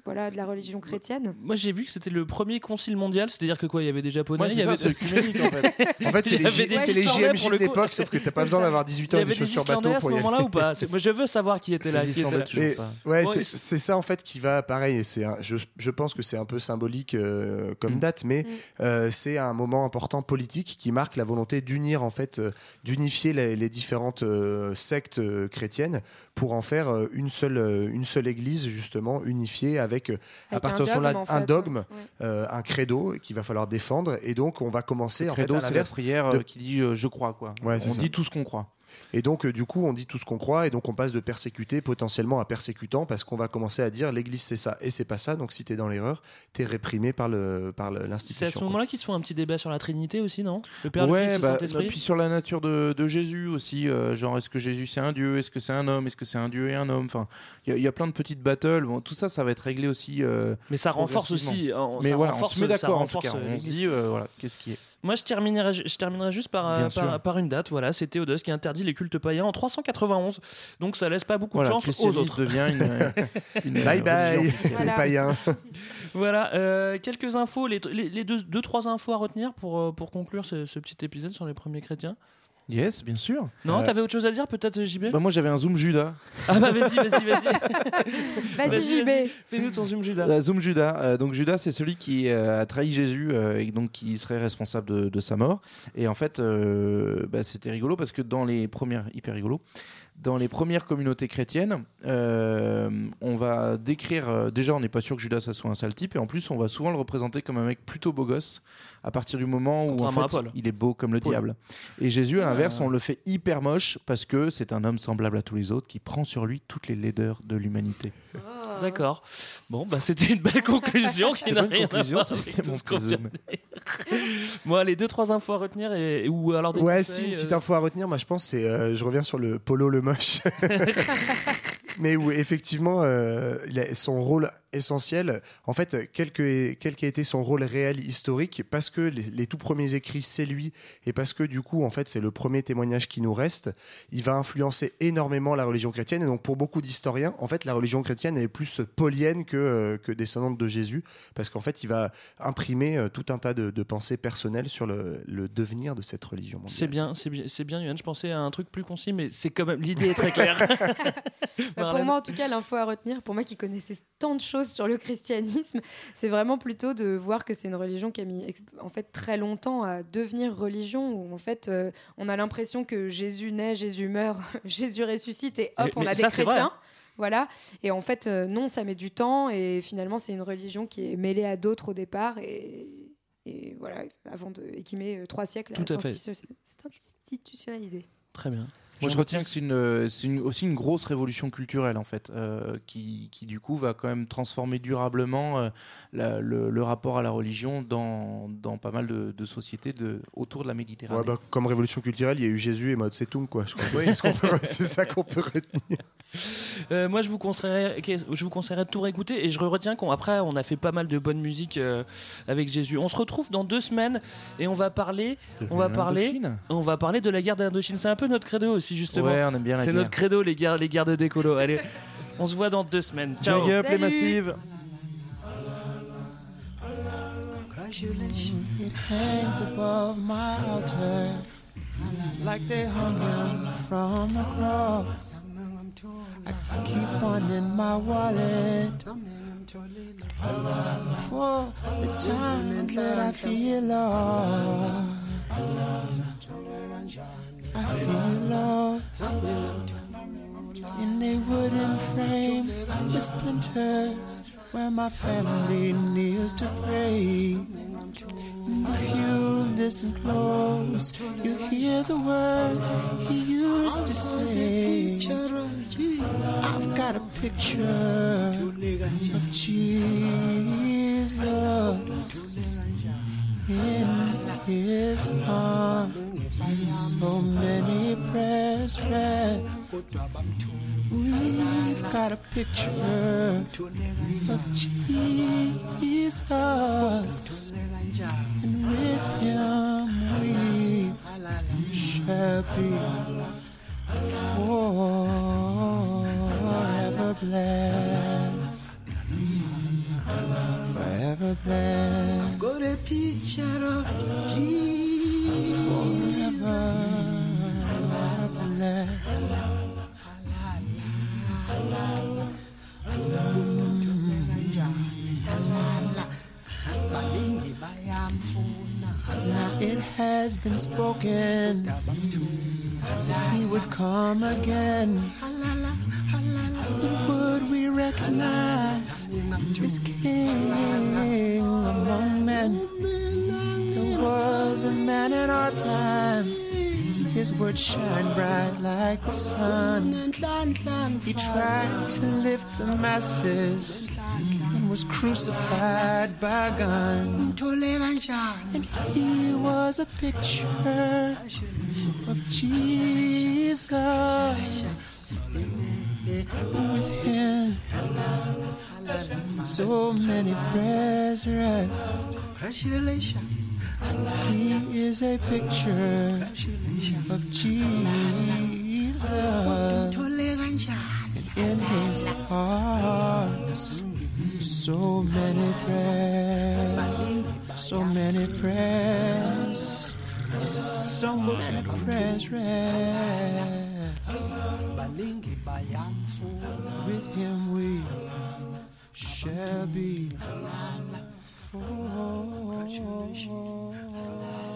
voilà de la religion chrétienne. Moi, j'ai vu que c'était le premier concile mondial, c'est-à-dire que quoi, il y avait des japonais, Ouais, il y avait c'est œcuménique, en fait. En fait, c'est Il y les, des JMJ pour de l'époque, sauf que t'as pas besoin d'avoir 18 Il y ans et des des chaussures bateau à ce pour y aller. moment-là ou pas C'est- Moi, je veux savoir qui était là. Qui était Et- ouais, Bon, c'est ça en fait qui va pareil. C'est un- je, je pense que c'est un peu symbolique euh, comme Mm. date, mais Mm. euh, c'est un moment important politique qui marque la volonté d'unir en fait, euh, d'unifier les, les différentes sectes chrétiennes pour en faire une seule, une seule église justement unifiée avec, euh, à Avec partir de en un fait. dogme, Ouais. euh, un credo qu'il va falloir défendre. Et donc on va commencer en Credo, fait à c'est la l'inverse. prière de- euh, qui dit euh, je crois quoi. Ouais, on ça. dit tout ce qu'on croit. Et donc, euh, du coup, on dit tout ce qu'on croit, et donc on passe de persécuté potentiellement à persécutant, parce qu'on va commencer à dire l'Église c'est ça et c'est pas ça. Donc, si t'es dans l'erreur, t'es réprimé par le par le- C'est à l'institution. ce moment-là qu'ils se font un petit débat sur la Trinité aussi, non? Le Père, le ouais, Fils, le bah, Saint-Esprit. puis sur la nature de, de Jésus aussi, euh, genre est-ce que Jésus c'est un dieu, est-ce que c'est un homme, est-ce que c'est un dieu et un homme, enfin il y a- il y, a plein de petites battles, bon, tout ça ça va être réglé aussi. euh, Mais ça renforce aussi. euh, Mais ça voilà, on renforce- se met d'accord en tout cas, on se dit euh, voilà, qu'est-ce qui est. Moi, je terminerai, je terminerai juste par, euh, par, une date. Voilà, c'est Théodose qui interdit les cultes païens en 391. Donc, ça laisse pas beaucoup Voilà, de chance aux christianisme autre. devient une, une Bye bye, officielle. les païens. Voilà, euh, quelques infos, les, les, les deux, deux, trois infos à retenir pour, euh, pour conclure ce, ce petit épisode sur les premiers chrétiens. Yes, bien sûr. Non, Euh, t'avais autre chose à dire peut-être JB bah, moi j'avais un zoom Judas. Ah bah vas-y, vas-y, vas-y. Vas-y, JB. Fais-nous ton zoom Judas. Euh, Zoom Judas. Euh, donc Judas, c'est celui qui euh, a trahi Jésus euh, et donc qui serait responsable de, de sa mort. Et en fait, euh, bah, c'était rigolo parce que dans les premières, hyper rigolo, dans les premières communautés chrétiennes, euh, on va décrire. euh, déjà, on n'est pas sûr que Judas ça soit un sale type, et en plus, on va souvent le représenter comme un mec plutôt beau gosse. À partir du moment où en fait, il est beau comme le Paul. diable. Et Jésus, à l'inverse, on le fait hyper moche parce que c'est un homme semblable à tous les autres qui prend sur lui toutes les laideurs de l'humanité. D'accord. Bon, bah c'était une belle conclusion qui C'est n'a bonne rien conclusion, à ça, voir avec c'était tout mon ce qu'on petit vient zoom. de dire. Bon, allez, deux, trois infos à retenir et, et- ou alors des Ouais, conseils, si, une petite euh, info à retenir, moi je pense, c'est. euh, je reviens sur le Polo le moche. Mais où effectivement, euh, son rôle essentiel, en fait, quel, que, quel qu'a été son rôle réel historique, parce que les, les tout premiers écrits, c'est lui, et parce que du coup, en fait, c'est le premier témoignage qui nous reste, il va influencer énormément la religion chrétienne. Et donc, pour beaucoup d'historiens, en fait, la religion chrétienne est plus paulienne que, euh, que descendante de Jésus, parce qu'en fait, il va imprimer euh, tout un tas de, de pensées personnelles sur le, le devenir de cette religion mondiale. C'est bien, c'est bien, c'est bien, Yoann. Je pensais à un truc plus concis, mais c'est quand même l'idée est très claire. Bah, pour moi, en tout cas, l'info à retenir, pour moi qui connaissais tant de choses sur le christianisme, c'est vraiment plutôt de voir que c'est une religion qui a mis en fait très longtemps à devenir religion. Où en fait, euh, on a l'impression que Jésus naît, Jésus meurt, Jésus ressuscite et hop, Mais- on mais a des ça, chrétiens. Voilà. Et en fait, euh, non, ça met du temps et finalement, c'est une religion qui est mêlée à d'autres au départ et, et voilà, avant de, et qui met euh, trois siècles Tout à s'institu- s'institutionnaliser. Très bien. Moi, je retiens que c'est une, une- aussi une grosse révolution culturelle, en fait, euh, qui, qui, du coup, va quand même transformer durablement euh, la- le, le rapport à la religion dans, dans pas mal de, de sociétés de, autour de la Méditerranée. Ouais, bah, comme révolution culturelle, il y a eu Jésus et Mao Tse-tung, quoi. Oui. ce c'est ça qu'on peut retenir. Euh, moi, je vous conseillerais, je vous conseillerais de tout réécouter. Et je retiens qu'après, on a fait pas mal de bonne musique euh, avec Jésus. On se retrouve dans deux semaines et on va parler, De on va parler, on va parler de la guerre d'Indochine. C'est un peu notre credo aussi, justement. Ouais, on aime bien la C'est notre credo, les guerres, les guerres de décolo. Allez, on se voit dans deux semaines. Ciao. Big up les massives Congratulations. It hangs above my altar like they hung him from the cross. I keep one in my wallet for the times that I feel lost. I feel lost in a wooden frame with splinters where my family kneels to pray. If you listen close, you hear the words he used to say. I've got a picture of Jesus in his arms. So many prayers read. We've got a picture of Jesus, and with him we shall be forever blessed. Forever blessed. I've got a picture of Jesus. Forever blessed. It has been spoken he would come again. Would we recognize this king among men? There was a man in our time. His words shine bright like the sun. He tried to lift the masses and was crucified by gun. And he was a picture of Jesus. With him, so many prayers rest. He is a picture of Jesus. And in his arms, so many prayers, so many prayers So many prayers With him we shall be 呜呜呜呜呜呜呜呜呜呜呜呜呜呜呜呜呜